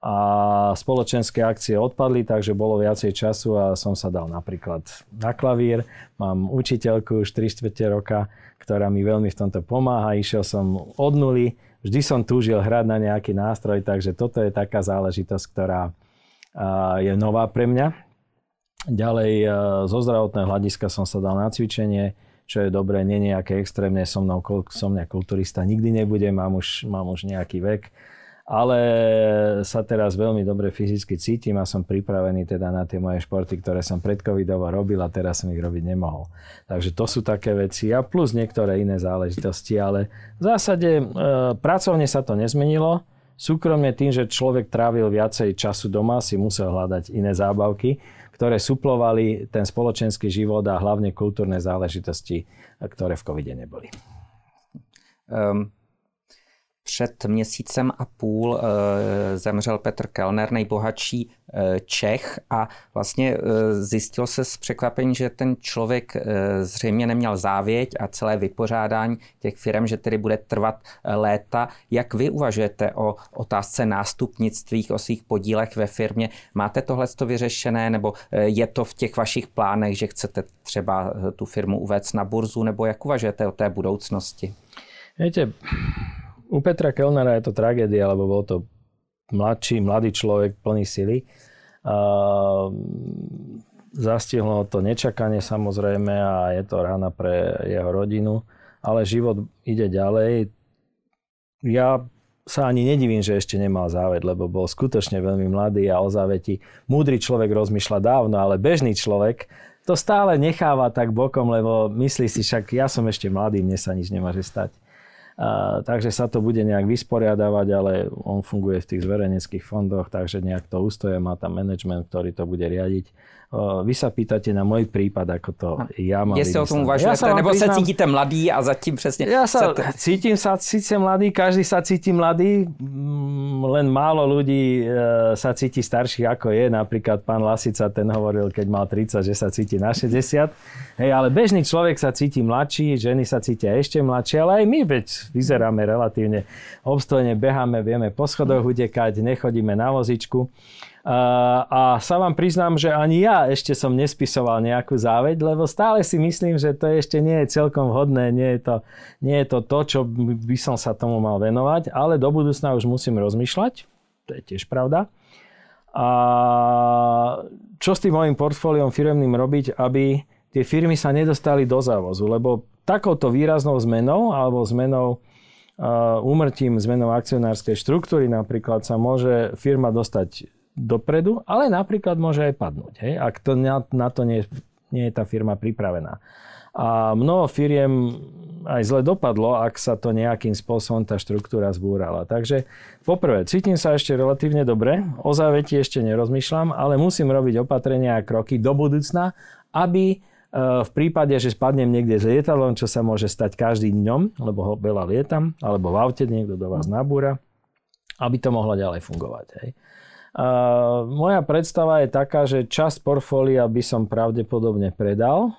A spoločenské akcie odpadli, takže bolo viacej času a som sa dal napríklad na klavír. Mám učiteľku už 3 čtvrte roka, ktorá mi veľmi v tomto pomáha. Išiel som od nuly, vždy som túžil hrať na nejaký nástroj, takže toto je taká záležitosť, ktorá je nová pre mňa. Ďalej zo zdravotného hľadiska som sa dal na cvičenie čo je dobré, nie nejaké extrémne, som, mnou, som mňa kulturista nikdy nebudem, mám už, mám už nejaký vek. ale sa teraz veľmi dobre fyzicky cítim a som pripravený teda na tie moje športy, ktoré som pred covidovo robil a teraz som ich robiť nemohol. Takže to sú také veci a plus niektoré iné záležitosti, ale v zásade e, pracovne sa to nezmenilo. Súkromne tým, že človek trávil viacej času doma, si musel hľadať iné zábavky, ktoré suplovali ten spoločenský život a hlavne kultúrne záležitosti, ktoré v covide neboli. Um, před měsícem a půl e, zemřel Petr Kellner, nejbohatší e, Čech a vlastně e, zjistil se s překvapením, že ten člověk zřejmě neměl závěť a celé vypořádání těch firm, že tedy bude trvat léta. Jak vy uvažujete o otázce nástupnictví, o svých podílech ve firmě? Máte tohle to vyřešené nebo je to v těch vašich plánech, že chcete třeba tu firmu uvést na burzu nebo jak uvažujete o té budoucnosti? Viete, u Petra Kellnera je to tragédia, lebo bol to mladší, mladý človek, plný sily. A zastihlo to nečakanie samozrejme a je to rána pre jeho rodinu, ale život ide ďalej. Ja sa ani nedivím, že ešte nemal záved, lebo bol skutočne veľmi mladý a o záveti múdry človek rozmýšľa dávno, ale bežný človek to stále necháva tak bokom, lebo myslí si však, ja som ešte mladý, mne sa nič nemôže stať. A, takže sa to bude nejak vysporiadavať, ale on funguje v tých zverejneckých fondoch, takže nejak to ustoje, má tam management, ktorý to bude riadiť vy sa pýtate na môj prípad, ako to ja mám Jestli o tom uvažujete, ja nebo priznám, sa cítite mladý a zatím presne... Ja sa, sa cítim sa síce mladý, každý sa cíti mladý, mm, len málo ľudí e, sa cíti starší ako je. Napríklad pán Lasica, ten hovoril, keď mal 30, že sa cíti na 60. Hej, ale bežný človek sa cíti mladší, ženy sa cítia ešte mladšie, ale aj my veď vyzeráme relatívne obstojne, beháme, vieme po schodoch utekať, nechodíme na vozičku. A sa vám priznám, že ani ja ešte som nespisoval nejakú záveď, lebo stále si myslím, že to ešte nie je celkom vhodné, nie je to, nie je to to, čo by som sa tomu mal venovať, ale do budúcna už musím rozmýšľať, to je tiež pravda. A čo s tým mojim portfóliom firemným robiť, aby tie firmy sa nedostali do závozu, lebo takouto výraznou zmenou alebo zmenou úmrtím, zmenou akcionárskej štruktúry napríklad sa môže firma dostať dopredu, ale napríklad môže aj padnúť, hej, ak to na, na to nie, nie je tá firma pripravená. A mnoho firiem aj zle dopadlo, ak sa to nejakým spôsobom tá štruktúra zbúrala. Takže poprvé, cítim sa ešte relatívne dobre, o záveti ešte nerozmýšľam, ale musím robiť opatrenia a kroky do budúcna, aby e, v prípade, že spadnem niekde s lietadlom, čo sa môže stať každým dňom, lebo ho veľa lietam, alebo v aute niekto do vás nabúra, aby to mohlo ďalej fungovať. Hej. Uh, moja predstava je taká, že časť portfólia by som pravdepodobne predal.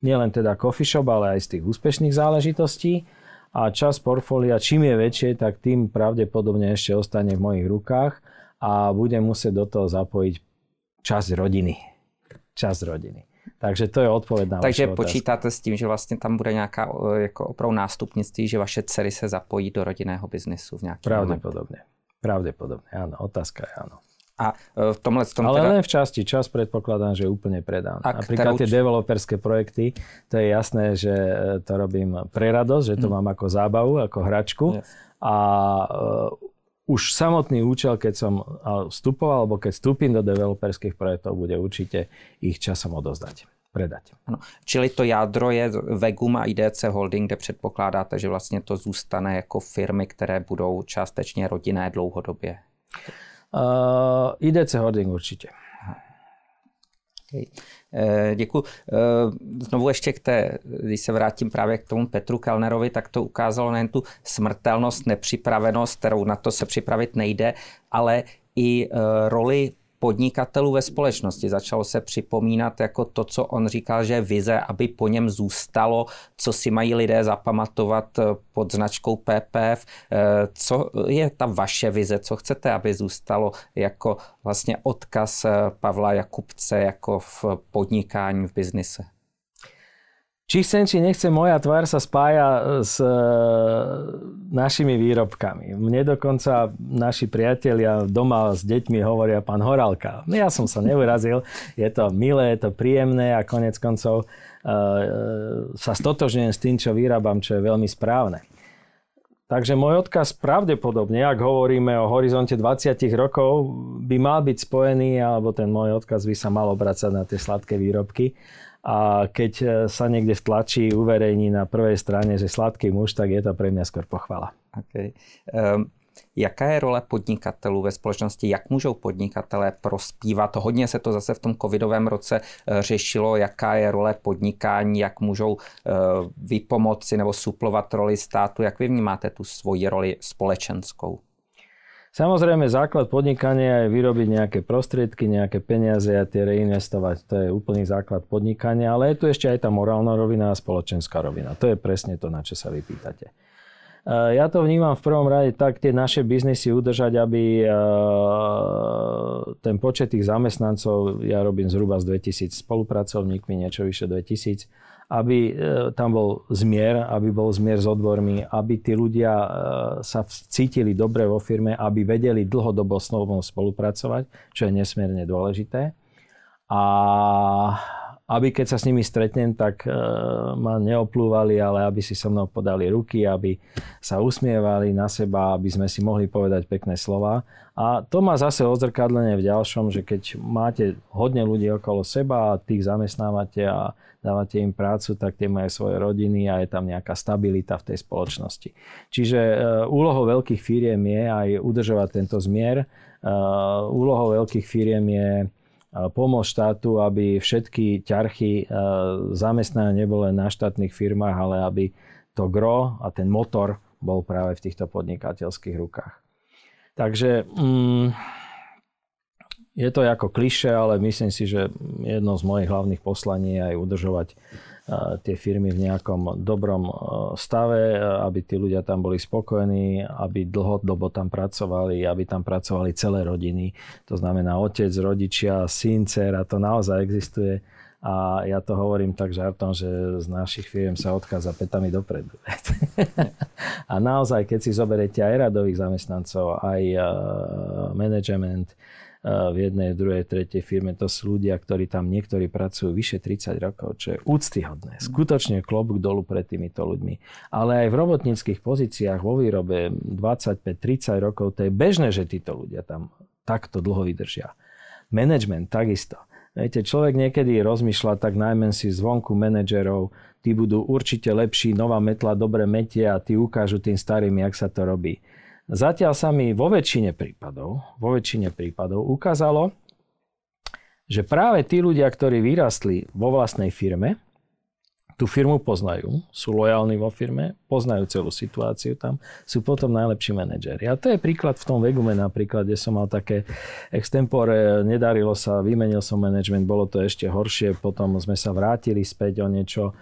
Nielen teda coffee shop, ale aj z tých úspešných záležitostí. A časť portfólia, čím je väčšie, tak tým pravdepodobne ešte ostane v mojich rukách a budem musieť do toho zapojiť časť rodiny. Časť rodiny. Takže to je odpověď na Takže počítáte s tím, že vlastně tam bude nějaká jako opravdu nástupnictví, že vaše dcery se zapojí do rodinného biznesu v nějakém Pravdepodobne. Moment. Pravdepodobne, áno. Otázka je áno. A e, v tomhle tom Ale teda... len v časti. Čas predpokladám, že úplne predám. A Napríklad tie developerské projekty, to je jasné, že e, to robím pre radosť, že to mm. mám ako zábavu, ako hračku. Yes. A uh, už samotný účel, keď som vstupoval, alebo keď vstúpim do developerských projektov, bude určite ich časom odozdať predať. Ano. Čili to jádro je Vegum a IDC Holding, kde předpokládáte, že vlastně to zůstane jako firmy, které budou částečně rodinné dlouhodobě? Uh, IDC Holding určitě. Okay. Eh, děkuji. Eh, znovu ještě k té, když se vrátím právě k tomu Petru Kellnerovi, tak to ukázalo nejen tu smrtelnost, nepřipravenost, kterou na to se připravit nejde, ale i eh, roli podnikatelů ve společnosti. Začalo se připomínat jako to, co on říkal, že vize, aby po něm zůstalo, co si mají lidé zapamatovat eh, pod značkou PPF. Eh, co je ta vaše vize, co chcete, aby zůstalo jako vlastně odkaz eh, Pavla Jakubce jako v podnikání, v biznise? Či chcem, či nechcem, moja tvár sa spája s e, našimi výrobkami. Mne dokonca naši priatelia doma s deťmi hovoria pán Horálka. Ja som sa neurazil, je to milé, je to príjemné a konec koncov e, e, sa stotožňujem s tým, čo vyrábam, čo je veľmi správne. Takže môj odkaz pravdepodobne, ak hovoríme o horizonte 20 rokov, by mal byť spojený, alebo ten môj odkaz by sa mal obracať na tie sladké výrobky. A keď e, sa niekde v tlači uverejní na prvej strane, že sladký muž, tak je to pre mňa skôr pochvala. Okay. Um, Jaká je role podnikatelů ve společnosti? Jak můžou podnikatelé prospívat? Hodně se to zase v tom covidovém roce eh, řešilo, jaká je role podnikání, jak můžou eh, vypomoci nebo suplovat roli státu. Jak vy vnímáte tu svoji roli společenskou? Samozrejme, základ podnikania je vyrobiť nejaké prostriedky, nejaké peniaze a tie reinvestovať. To je úplný základ podnikania, ale je tu ešte aj tá morálna rovina a spoločenská rovina. To je presne to, na čo sa vypýtate. Eh, ja to vnímam v prvom rade tak tie naše biznisy udržať, aby eh, ten počet tých zamestnancov, ja robím zhruba s 2000 spolupracovníkmi, niečo vyše 2000, aby eh, tam bol zmier, aby bol zmier s odbormi, aby tí ľudia sa cítili dobre vo firme, aby vedeli dlhodobo s spolupracovať, čo je nesmierne dôležité. A aby keď sa s nimi stretnem, tak e, ma neoplúvali, ale aby si so mnou podali ruky, aby sa usmievali na seba, aby sme si mohli povedať pekné slova. A to má zase odzrkadlenie v ďalšom, že keď máte hodne ľudí okolo seba a tých zamestnávate a dávate im prácu, tak tie majú svoje rodiny a je tam nejaká stabilita v tej spoločnosti. Čiže e, úlohou veľkých firiem je aj udržovať tento zmier. E, úlohou veľkých firiem je pomôcť štátu, aby všetky ťarchy zamestnania neboli na štátnych firmách, ale aby to gro a ten motor bol práve v týchto podnikateľských rukách. Takže mm, je to ako kliše, ale myslím si, že jedno z mojich hlavných poslaní je aj udržovať tie firmy v nejakom dobrom stave, aby tí ľudia tam boli spokojní, aby dlhodobo tam pracovali, aby tam pracovali celé rodiny. To znamená otec, rodičia, syn, dcera, to naozaj existuje. A ja to hovorím tak žartom, že z našich firiem sa odchádza petami dopredu. a naozaj, keď si zoberiete aj radových zamestnancov, aj management, v jednej, druhej, tretej firme. To sú ľudia, ktorí tam niektorí pracujú vyše 30 rokov, čo je úctyhodné. Skutočne klobúk dolu pred týmito ľuďmi. Ale aj v robotníckých pozíciách vo výrobe 25-30 rokov, to je bežné, že títo ľudia tam takto dlho vydržia. Management takisto. Viete, človek niekedy rozmýšľa tak najmä si zvonku manažerov, tí budú určite lepší, nová metla dobre metia a tí ukážu tým starým, jak sa to robí. Zatiaľ sa mi vo väčšine prípadov, vo väčšine prípadov ukázalo, že práve tí ľudia, ktorí vyrastli vo vlastnej firme, tú firmu poznajú, sú lojálni vo firme, poznajú celú situáciu tam, sú potom najlepší manažéri. A to je príklad v tom Vegume napríklad, kde som mal také extempore, nedarilo sa, vymenil som management, bolo to ešte horšie, potom sme sa vrátili späť o niečo,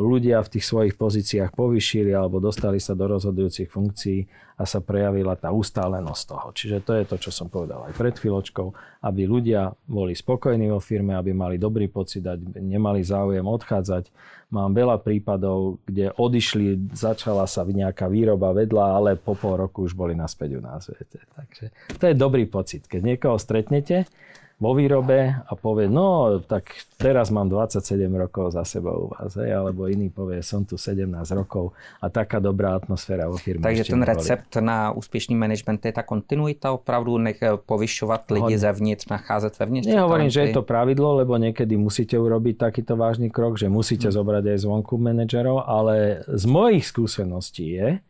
ľudia v tých svojich pozíciách povyšili alebo dostali sa do rozhodujúcich funkcií a sa prejavila tá ustálenosť toho. Čiže to je to, čo som povedal aj pred chvíľočkou, aby ľudia boli spokojní vo firme, aby mali dobrý pocit, aby nemali záujem odchádzať. Mám veľa prípadov, kde odišli, začala sa nejaká výroba vedľa, ale po pol roku už boli naspäť u nás. Viete. Takže to je dobrý pocit. Keď niekoho stretnete, vo výrobe a povie, no tak teraz mám 27 rokov za sebou u vás, hej, alebo iný povie, som tu 17 rokov a taká dobrá atmosféra vo firme. Takže ten neboli. recept na úspěšný management je ta kontinuita, opravdu nech eh, povyšovat lidi zevnitř, nacházet vevnitř? Nehovorím, že je to pravidlo, lebo niekedy musíte urobiť takýto vážny krok, že musíte hmm. zobrať aj zvonku manažerov, ale z mojich skúseností je,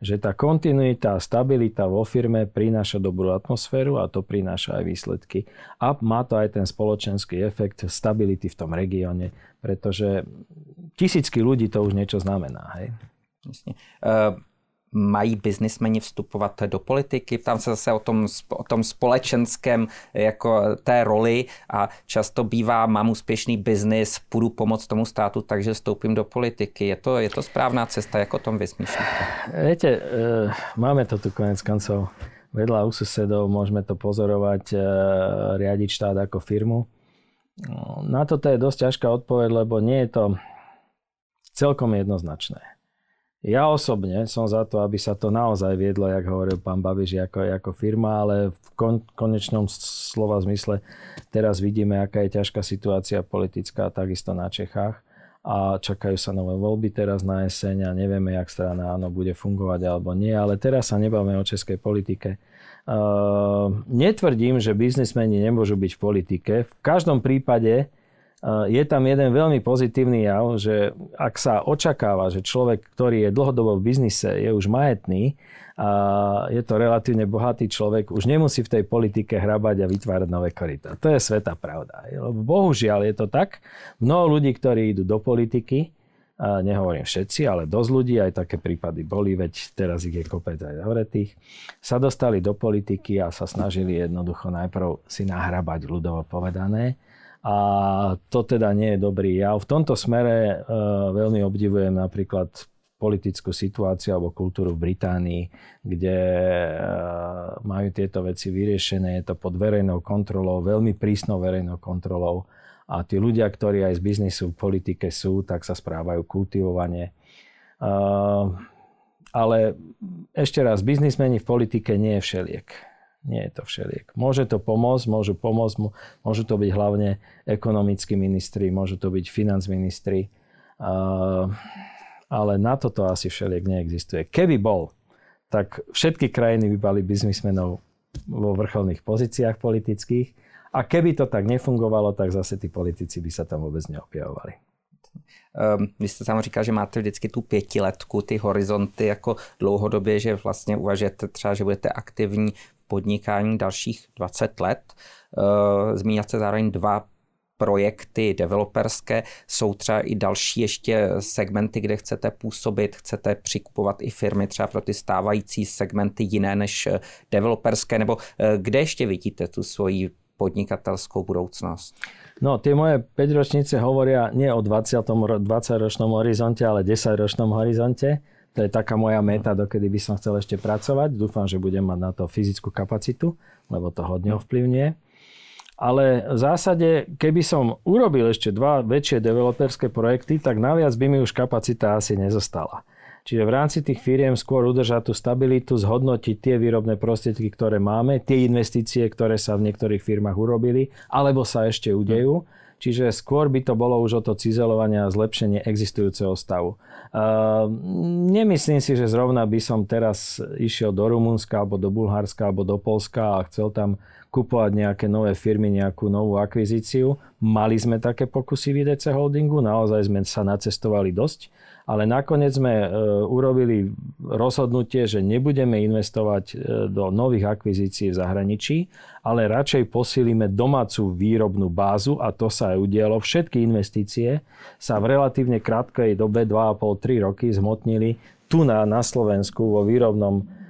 že tá kontinuita a stabilita vo firme prináša dobrú atmosféru a to prináša aj výsledky. A má to aj ten spoločenský efekt stability v tom regióne, pretože tisícky ľudí to už niečo znamená. Hej? Uh mají biznismeni vstupovat do politiky. Tam se zase o tom, o tom společenském jako té roli a často bývá, mám úspěšný biznis, půjdu pomoct tomu státu, takže vstoupím do politiky. Je to, je to správná cesta, jak o tom vysmýšlíte? Viete, e, máme to tu konec koncov vedľa u susedov, môžeme to pozorovať, e, riadiť štát ako firmu. Na toto je dosť ťažká odpoveď, lebo nie je to celkom jednoznačné. Ja osobne som za to, aby sa to naozaj viedlo, jak hovoril pán Babiš, ako, ako firma, ale v kon, konečnom slova zmysle teraz vidíme, aká je ťažká situácia politická takisto na Čechách a čakajú sa nové voľby teraz na jeseň a nevieme, jak strana áno bude fungovať alebo nie, ale teraz sa nebavíme o českej politike. Uh, netvrdím, že biznismeni nemôžu byť v politike. V každom prípade je tam jeden veľmi pozitívny jav, že ak sa očakáva, že človek, ktorý je dlhodobo v biznise, je už majetný, a je to relatívne bohatý človek, už nemusí v tej politike hrabať a vytvárať nové koryta. To je sveta pravda. Bohužiaľ je to tak. Mnoho ľudí, ktorí idú do politiky, a nehovorím všetci, ale dosť ľudí, aj také prípady boli, veď teraz ich je kopec aj zavretých, sa dostali do politiky a sa snažili jednoducho najprv si nahrabať ľudovo povedané. A to teda nie je dobrý Ja V tomto smere e, veľmi obdivujem napríklad politickú situáciu alebo kultúru v Británii, kde eh, majú tieto veci vyriešené, je to pod verejnou kontrolou, veľmi prísnou verejnou kontrolou a tí ľudia, ktorí aj z biznisu v politike sú, tak sa správajú kultivovane. Eh, ale ešte raz, biznismeni v politike nie je všeliek. Nie je to všeliek. Môže to pomôcť, môžu pomôcť, môžu to byť hlavne ekonomickí ministri, môžu to byť financ ministri. Ale na toto asi všeliek neexistuje. Keby bol, tak všetky krajiny by mali biznismenov vo vrcholných pozíciách politických a keby to tak nefungovalo, tak zase tí politici by sa tam vôbec neobjavovali. Um, vy jste sám říkal, že máte vždycky tu pětiletku, ty horizonty jako dlouhodobě, že vlastně uvažujete třeba, že budete aktivní podnikání dalších 20 let. Uh, zmínil jste zároveň dva projekty developerské, jsou třeba i další ještě segmenty, kde chcete působit, chcete přikupovat i firmy třeba pro ty stávající segmenty jiné než eh, developerské, nebo eh, kde ještě vidíte tu svoji podnikatelskou budoucnost? No, tie moje 5 ročnice hovoria nie o 20, 20-ročnom horizonte, ale 10-ročnom horizonte. To je taká moja meta, dokedy by som chcel ešte pracovať. Dúfam, že budem mať na to fyzickú kapacitu, lebo to hodne ovplyvňuje. Ale v zásade, keby som urobil ešte dva väčšie developerské projekty, tak naviac by mi už kapacita asi nezostala. Čiže v rámci tých firiem skôr udržať tú stabilitu, zhodnotiť tie výrobné prostriedky, ktoré máme, tie investície, ktoré sa v niektorých firmách urobili, alebo sa ešte udejú. Čiže skôr by to bolo už o to cizelovanie a zlepšenie existujúceho stavu. Uh, nemyslím si, že zrovna by som teraz išiel do Rumunska, alebo do Bulharska, alebo do Polska a chcel tam kupovať nejaké nové firmy, nejakú novú akvizíciu. Mali sme také pokusy v IDC Holdingu, naozaj sme sa nacestovali dosť, ale nakoniec sme e, urobili rozhodnutie, že nebudeme investovať e, do nových akvizícií v zahraničí, ale radšej posílime domácu výrobnú bázu a to sa aj udialo. Všetky investície sa v relatívne krátkej dobe, 2,5-3 roky, zmotnili tu na, na Slovensku vo výrobnom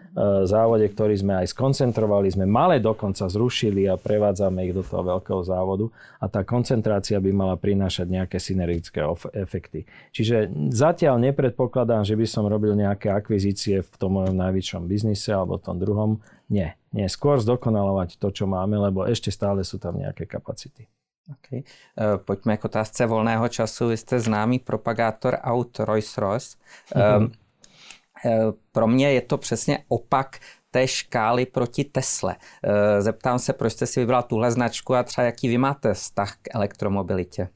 závode, ktorý sme aj skoncentrovali, sme malé dokonca zrušili a prevádzame ich do toho veľkého závodu a tá koncentrácia by mala prinášať nejaké synergické efekty. Čiže zatiaľ nepredpokladám, že by som robil nejaké akvizície v tom mojom najväčšom biznise alebo tom druhom. Nie, nie. Skôr zdokonalovať to, čo máme, lebo ešte stále sú tam nejaké kapacity. Okay. Uh, pojďme k otázce volného času. Vy jste známý propagátor aut Rolls-Royce. Mm-hmm. Eh, pro mě je to přesně opak té škály proti Tesle. Eh, zeptám se, proč jste si vybral tuhle značku a třeba jaký vy máte vztah k elektromobilitě?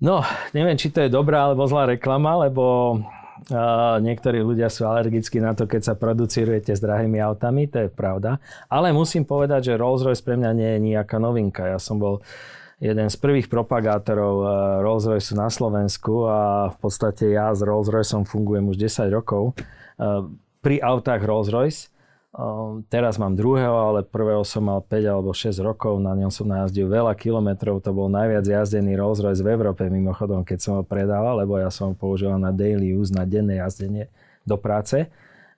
No, neviem, či to je dobrá alebo zlá reklama, lebo uh, niektorí ľudia sú alergickí na to, keď sa producírujete s drahými autami, to je pravda. Ale musím povedať, že Rolls-Royce pre mňa nie je nejaká novinka. Ja som bol jeden z prvých propagátorov eh, Rolls-Royce na Slovensku a v podstate ja s Rolls-Royceom fungujem už 10 rokov eh, pri autách Rolls-Royce. Eh, teraz mám druhého, ale prvého som mal 5 alebo 6 rokov, na ňom som najazdil veľa kilometrov, to bol najviac jazdený Rolls-Royce v Európe mimochodom, keď som ho predával, lebo ja som ho používal na daily use, na denné jazdenie do práce.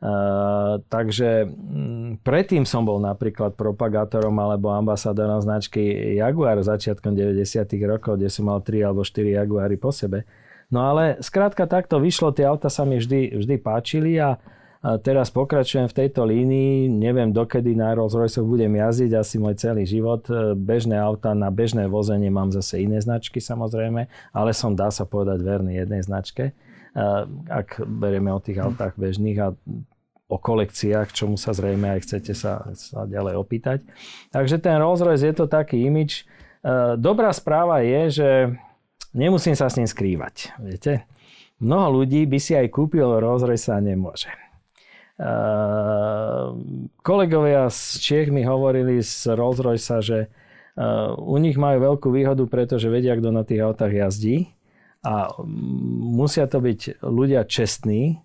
Uh, takže mm, predtým som bol napríklad propagátorom alebo ambasádorom značky Jaguar začiatkom 90. rokov, kde som mal 3 alebo 4 Jaguary po sebe. No ale skrátka takto vyšlo, tie auta sa mi vždy, vždy páčili a, teraz pokračujem v tejto línii, neviem dokedy na Rolls Royce budem jazdiť asi môj celý život. E, bežné auta na bežné vozenie mám zase iné značky samozrejme, ale som dá sa povedať verný jednej značke e, ak berieme o tých autách bežných a o kolekciách, čomu sa zrejme aj chcete sa, sa ďalej opýtať. Takže ten Rolls Royce je to taký imič. E, dobrá správa je, že nemusím sa s ním skrývať. Viete? Mnoho ľudí by si aj kúpil Rolls Royce a nemôže. Uh, kolegovia z Čech mi hovorili z Rolls Royce, že uh, u nich majú veľkú výhodu, pretože vedia, kto na tých autách jazdí a musia to byť ľudia čestní,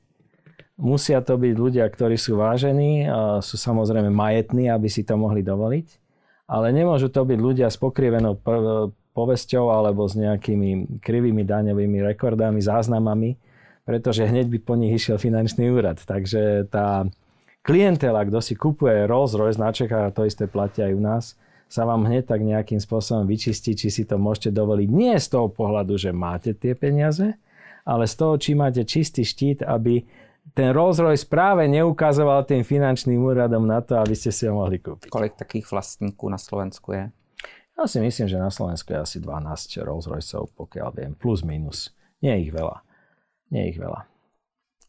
musia to byť ľudia, ktorí sú vážení, sú samozrejme majetní, aby si to mohli dovoliť, ale nemôžu to byť ľudia s pokrivenou povesťou alebo s nejakými krivými daňovými rekordami, záznamami, pretože hneď by po nich išiel finančný úrad. Takže tá klientela, kto si kupuje Rolls Royce na a to isté platia aj u nás, sa vám hneď tak nejakým spôsobom vyčistí, či si to môžete dovoliť. Nie z toho pohľadu, že máte tie peniaze, ale z toho, či máte čistý štít, aby ten Rolls Royce práve neukazoval tým finančným úradom na to, aby ste si ho mohli kúpiť. Kolik takých vlastníkov na Slovensku je? Ja si myslím, že na Slovensku je asi 12 Rolls Royceov, pokiaľ viem, plus minus. Nie ich veľa. Nie ich veľa.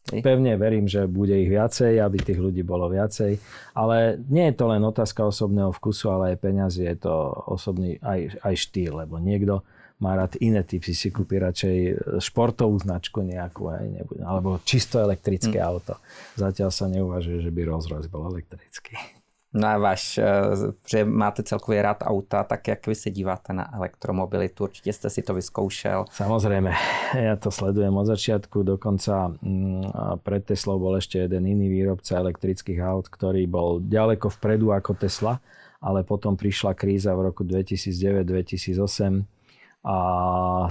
Pevne verím, že bude ich viacej, aby tých ľudí bolo viacej. Ale nie je to len otázka osobného vkusu, ale aj peňazí. Je to osobný aj, aj štýl, lebo niekto má rád iné typy, si kúpi radšej športovú značku nejakú, aj, nebude, alebo čisto elektrické hmm. auto. Zatiaľ sa neuvažuje, že by Rolls Royce bol elektrický. No a váš, eh, že máte celkově rád auta, tak jak vy se díváte na elektromobilitu? Určitě jste si to vyzkoušel. Samozrejme, ja to sledujem od začiatku, dokonca mm, pred Teslou bol ešte jeden iný výrobca elektrických aut, ktorý bol ďaleko vpredu ako Tesla, ale potom prišla kríza v roku 2009-2008 a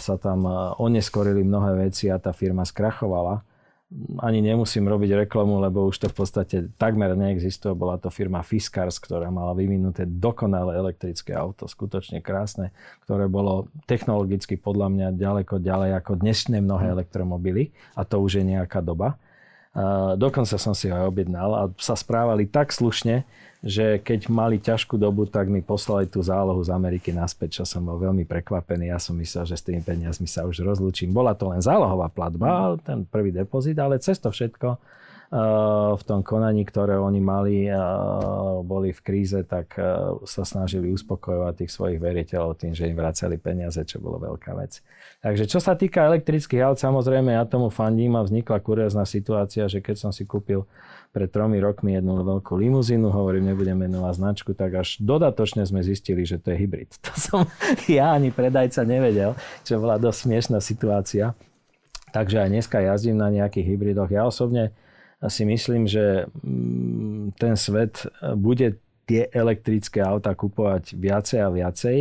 sa tam eh, oneskorili mnohé veci a tá firma skrachovala ani nemusím robiť reklamu, lebo už to v podstate takmer neexistuje. Bola to firma Fiskars, ktorá mala vyvinuté dokonalé elektrické auto, skutočne krásne, ktoré bolo technologicky podľa mňa ďaleko ďalej ako dnešné mnohé elektromobily a to už je nejaká doba. Dokonca som si ho aj objednal a sa správali tak slušne, že keď mali ťažkú dobu, tak mi poslali tú zálohu z Ameriky naspäť, čo som bol veľmi prekvapený. Ja som myslel, že s tými peniazmi sa už rozlúčim. Bola to len zálohová platba, ten prvý depozit, ale cez to všetko v tom konaní, ktoré oni mali, boli v kríze, tak sa snažili uspokojovať tých svojich veriteľov tým, že im vracali peniaze, čo bolo veľká vec. Takže čo sa týka elektrických aut, samozrejme ja tomu fandím a vznikla kuriózna situácia, že keď som si kúpil pred tromi rokmi jednu veľkú limuzínu, hovorím, nebudem menovať značku, tak až dodatočne sme zistili, že to je hybrid. To som ja ani predajca nevedel, čo bola dosť smiešná situácia. Takže aj dneska jazdím na nejakých hybridoch. Ja osobne si myslím, že mm, ten svet bude tie elektrické auta kupovať viacej a viacej,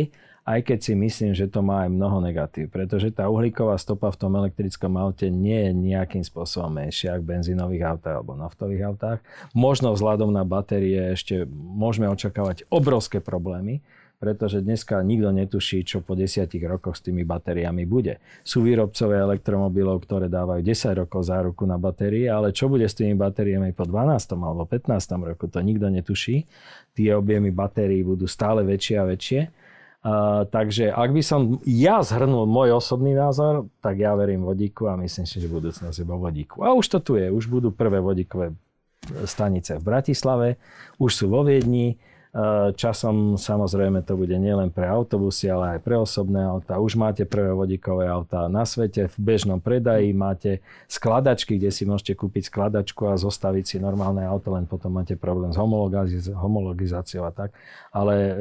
aj keď si myslím, že to má aj mnoho negatív, pretože tá uhlíková stopa v tom elektrickom aute nie je nejakým spôsobom menšia ako benzínových autách alebo naftových autách. Možno vzhľadom na batérie ešte môžeme očakávať obrovské problémy, pretože dneska nikto netuší, čo po desiatich rokoch s tými batériami bude. Sú výrobcové elektromobilov, ktoré dávajú 10 rokov záruku na batérie, ale čo bude s tými batériami po 12. alebo 15. roku, to nikto netuší. Tie objemy batérií budú stále väčšie a väčšie. Uh, takže ak by som ja zhrnul môj osobný názor, tak ja verím vodíku a myslím si, že budúcnosť je vo vodíku. A už to tu je, už budú prvé vodíkové stanice v Bratislave, už sú vo Viedni, časom samozrejme to bude nielen pre autobusy, ale aj pre osobné auta. Už máte prvé vodíkové auta na svete, v bežnom predaji máte skladačky, kde si môžete kúpiť skladačku a zostaviť si normálne auto, len potom máte problém s homologizáciou a tak. Ale e,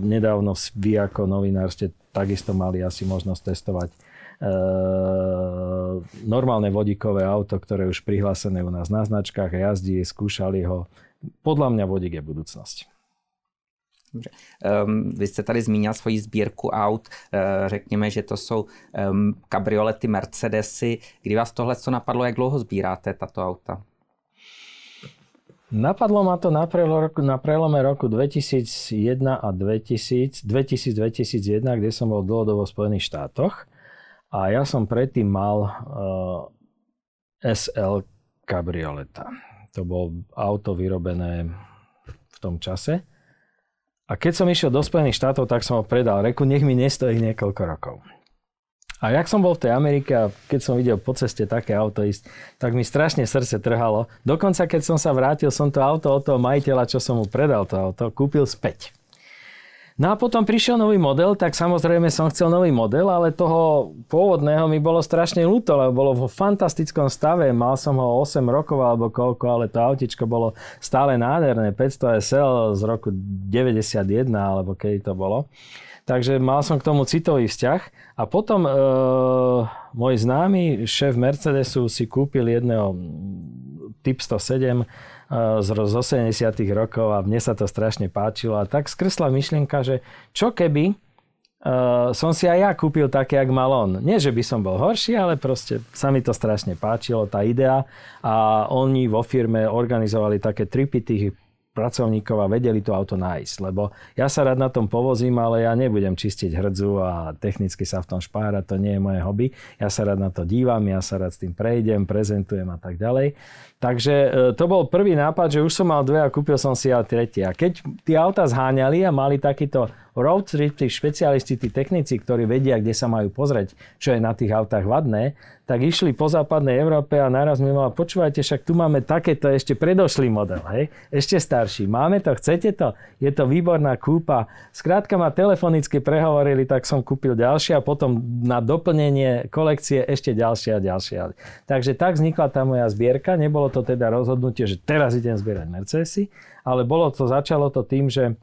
nedávno vy ako novinár ste takisto mali asi možnosť testovať e, normálne vodíkové auto, ktoré už prihlásené u nás na značkách jazdí, skúšali ho. Podľa mňa vodík je budúcnosť. Dobře. Um, vy jste tady zmínil svoji sbírku aut, uh, řekněme, že to jsou um, kabriolety, Mercedesy. Kdy vás tohle co napadlo, jak dlouho sbíráte tato auta? Napadlo ma to na, roku, na prelome roku 2001 a 2000, 2000-2001, kde som bol dlhodobo v Spojených štátoch. A ja som predtým mal uh, SL kabrioleta. To bol auto vyrobené v tom čase. A keď som išiel do Spojených štátov, tak som ho predal. Reku, nech mi nestojí niekoľko rokov. A jak som bol v tej Amerike a keď som videl po ceste také auto ísť, tak mi strašne srdce trhalo. Dokonca keď som sa vrátil, som to auto od toho majiteľa, čo som mu predal to auto, kúpil späť. No a potom prišiel nový model, tak samozrejme som chcel nový model, ale toho pôvodného mi bolo strašne ľúto, lebo bolo vo fantastickom stave. Mal som ho 8 rokov alebo koľko, ale to autičko bolo stále nádherné. 500 SL z roku 91 alebo kedy to bolo. Takže mal som k tomu citový vzťah. A potom e, môj známy šéf Mercedesu si kúpil jedného Typ 107 z, z 80 rokov a mne sa to strašne páčilo. A tak skresla myšlienka, že čo keby Uh, som si aj ja kúpil také, jak mal on. Nie, že by som bol horší, ale proste sa mi to strašne páčilo, tá idea. A oni vo firme organizovali také tripy tých pracovníkov a vedeli to auto nájsť. Lebo ja sa rád na tom povozím, ale ja nebudem čistiť hrdzu a technicky sa v tom špárať, to nie je moje hobby. Ja sa rád na to dívam, ja sa rád s tým prejdem, prezentujem a tak ďalej. Takže e, to bol prvý nápad, že už som mal dve a kúpil som si aj tretie. A keď tie auta zháňali a mali takýto road trip, tí špecialisti, tí technici, ktorí vedia, kde sa majú pozrieť, čo je na tých autách vadné, tak išli po západnej Európe a naraz mi mal, počúvajte, však tu máme takéto ešte predošlý model, hej? ešte starší. Máme to, chcete to? Je to výborná kúpa. Skrátka ma telefonicky prehovorili, tak som kúpil ďalšie a potom na doplnenie kolekcie ešte ďalšie a ďalšie. Takže tak vznikla tá moja zbierka. Nebolo to teda rozhodnutie, že teraz idem zbierať Mercedesy, ale bolo to, začalo to tým, že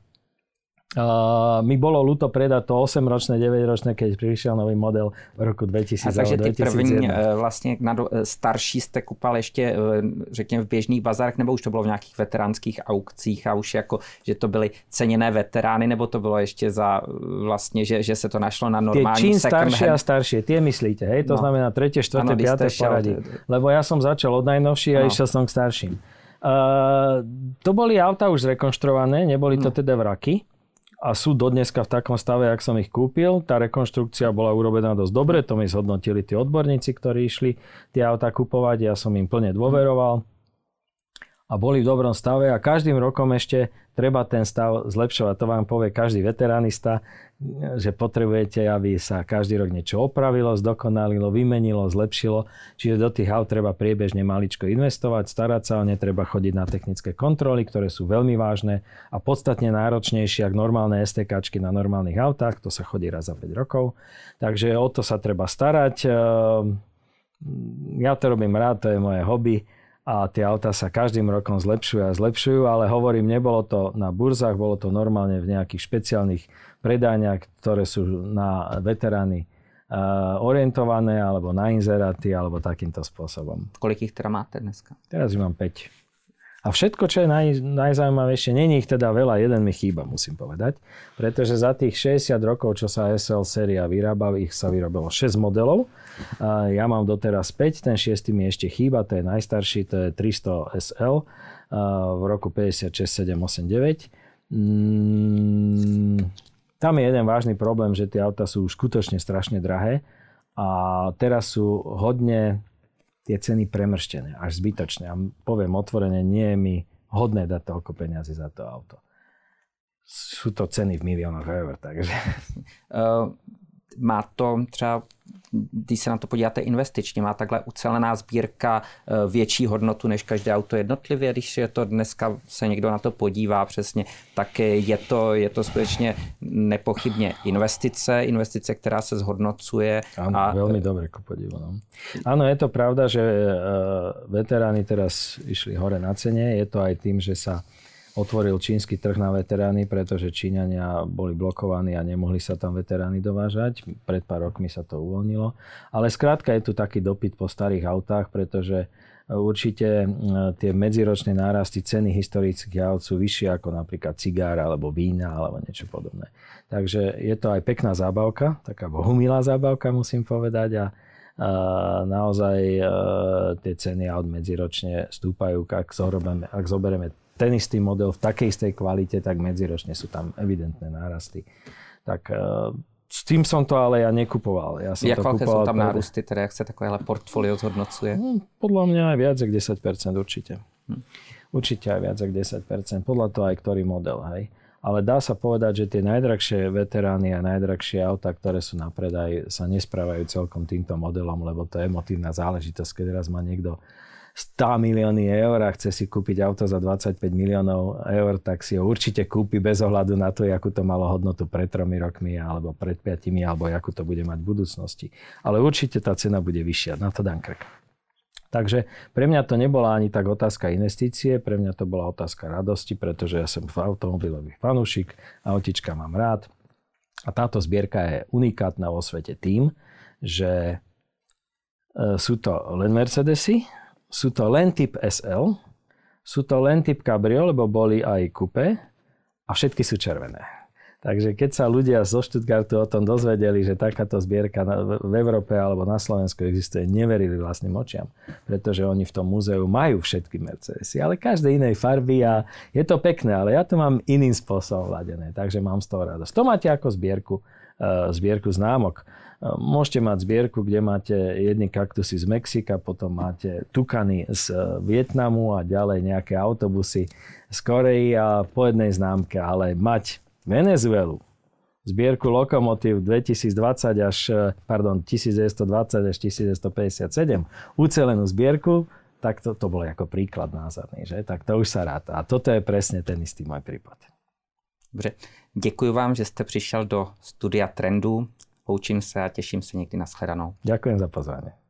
Uh, mi bolo ľúto predať to 8-ročné, 9-ročné, keď prišiel nový model v roku 2000. A takže ty první uh, vlastně na do, uh, starší jste kupal ještě, uh, řekněme, v běžných bazárech, nebo už to bylo v nějakých veteránských aukcích a už jako, že to byly ceněné veterány, nebo to bylo ještě za vlastně, že, že se to našlo na normální čím staršie a staršie, tie myslíte, hej? To no. znamená 3., 4., 5. poradí. Lebo ja som začal od najnovších a no. išiel som k starším. Uh, to boli auta už zrekonštruované, neboli to no. teda vraky a sú dodneska v takom stave, ak som ich kúpil. Tá rekonštrukcia bola urobená dosť dobre, to mi zhodnotili tí odborníci, ktorí išli tie auta kupovať, ja som im plne dôveroval a boli v dobrom stave a každým rokom ešte treba ten stav zlepšovať. To vám povie každý veteránista, že potrebujete, aby sa každý rok niečo opravilo, zdokonalilo, vymenilo, zlepšilo. Čiže do tých aut treba priebežne maličko investovať, starať sa o ne, treba chodiť na technické kontroly, ktoré sú veľmi vážne a podstatne náročnejšie ako normálne STK na normálnych autách, to sa chodí raz za 5 rokov. Takže o to sa treba starať. Ehm, ja to robím rád, to je moje hobby a tie autá sa každým rokom zlepšujú a zlepšujú, ale hovorím, nebolo to na burzách, bolo to normálne v nejakých špeciálnych predajniach, ktoré sú na veterány orientované, alebo na inzeráty, alebo takýmto spôsobom. Kolik ich teda máte dneska? Teraz ich mám 5. A všetko, čo je naj, najzaujímavejšie, není ich teda veľa, jeden mi chýba, musím povedať. Pretože za tých 60 rokov, čo sa SL séria vyrába, ich sa vyrobilo 6 modelov. A ja mám doteraz 5, ten 6 mi ešte chýba, to je najstarší, to je 300 SL v roku 56, 7, 8, 9. Mm, tam je jeden vážny problém, že tie auta sú skutočne strašne drahé a teraz sú hodne tie ceny premrštené, až zbytočné. A poviem otvorene, nie je mi hodné dať toľko peniazy za to auto. Sú to ceny v miliónoch eur, takže... Uh, má to třeba když se na to podíváte investičně, má takhle ucelená sbírka eh, větší hodnotu než každé auto jednotlivě, když je to dneska se někdo na to podívá přesně, tak je to, je to skutečně nepochybně investice, investice, která se zhodnocuje. Áno, a... veľmi dobre podivu. No. Áno, je to pravda, že eh, veteráni teraz išli hore na cene, je to aj tým, že sa otvoril čínsky trh na veterány, pretože Číňania boli blokovaní a nemohli sa tam veterány dovážať. Pred pár rokmi sa to uvoľnilo. Ale skrátka je tu taký dopyt po starých autách, pretože e, určite e, tie medziročné nárasty ceny historických aut sú vyššie ako napríklad cigár alebo vína alebo niečo podobné. Takže je to aj pekná zábavka, taká bohumilá zábavka musím povedať a a naozaj e, tie ceny aut medziročne stúpajú, ak, zoberieme, ak zoberieme ten istý model v takej istej kvalite, tak medziročne sú tam evidentné nárasty. Tak uh, s tým som to ale ja nekupoval. Ja som jak to kupoval, sú tam nárasty, teda jak sa takovéhle portfólio zhodnocuje? No, podľa mňa aj viac ako 10% určite. Hm. Určite aj viac ako 10%. Podľa toho aj ktorý model, hej. Ale dá sa povedať, že tie najdrahšie veterány a najdrahšie auta, ktoré sú na predaj, sa nesprávajú celkom týmto modelom, lebo to je emotívna záležitosť, keď raz má niekto 100 milióny eur a chce si kúpiť auto za 25 miliónov eur, tak si ho určite kúpi bez ohľadu na to, akú to malo hodnotu pred tromi rokmi alebo pred piatimi, alebo akú to bude mať v budúcnosti. Ale určite tá cena bude vyššia, na to dám krk. Takže pre mňa to nebola ani tak otázka investície, pre mňa to bola otázka radosti, pretože ja som automobilový fanúšik, autička mám rád. A táto zbierka je unikátna vo svete tým, že e, sú to len Mercedesy, sú to len typ SL, sú to len typ Cabrio, lebo boli aj coupe a všetky sú červené. Takže keď sa ľudia zo Stuttgartu o tom dozvedeli, že takáto zbierka v Európe alebo na Slovensku existuje, neverili vlastným očiam. Pretože oni v tom múzeu majú všetky Mercedesy, ale každé inej farby a je to pekné, ale ja to mám iným spôsobom vladené, takže mám z toho radosť. To máte ako zbierku, uh, zbierku známok. Môžete mať zbierku, kde máte jedny kaktusy z Mexika, potom máte tukany z Vietnamu a ďalej nejaké autobusy z Korei a po jednej známke, ale mať Venezuelu, zbierku lokomotív 2020 až, pardon, 1920 až 1957, ucelenú zbierku, tak to, to bolo ako príklad názorný, že? Tak to už sa ráta. A toto je presne ten istý môj prípad. Dobře, děkuji vám, že jste přišel do studia Trendu poučím se a těším se někdy na shledanou. Ďakujem za pozvanie.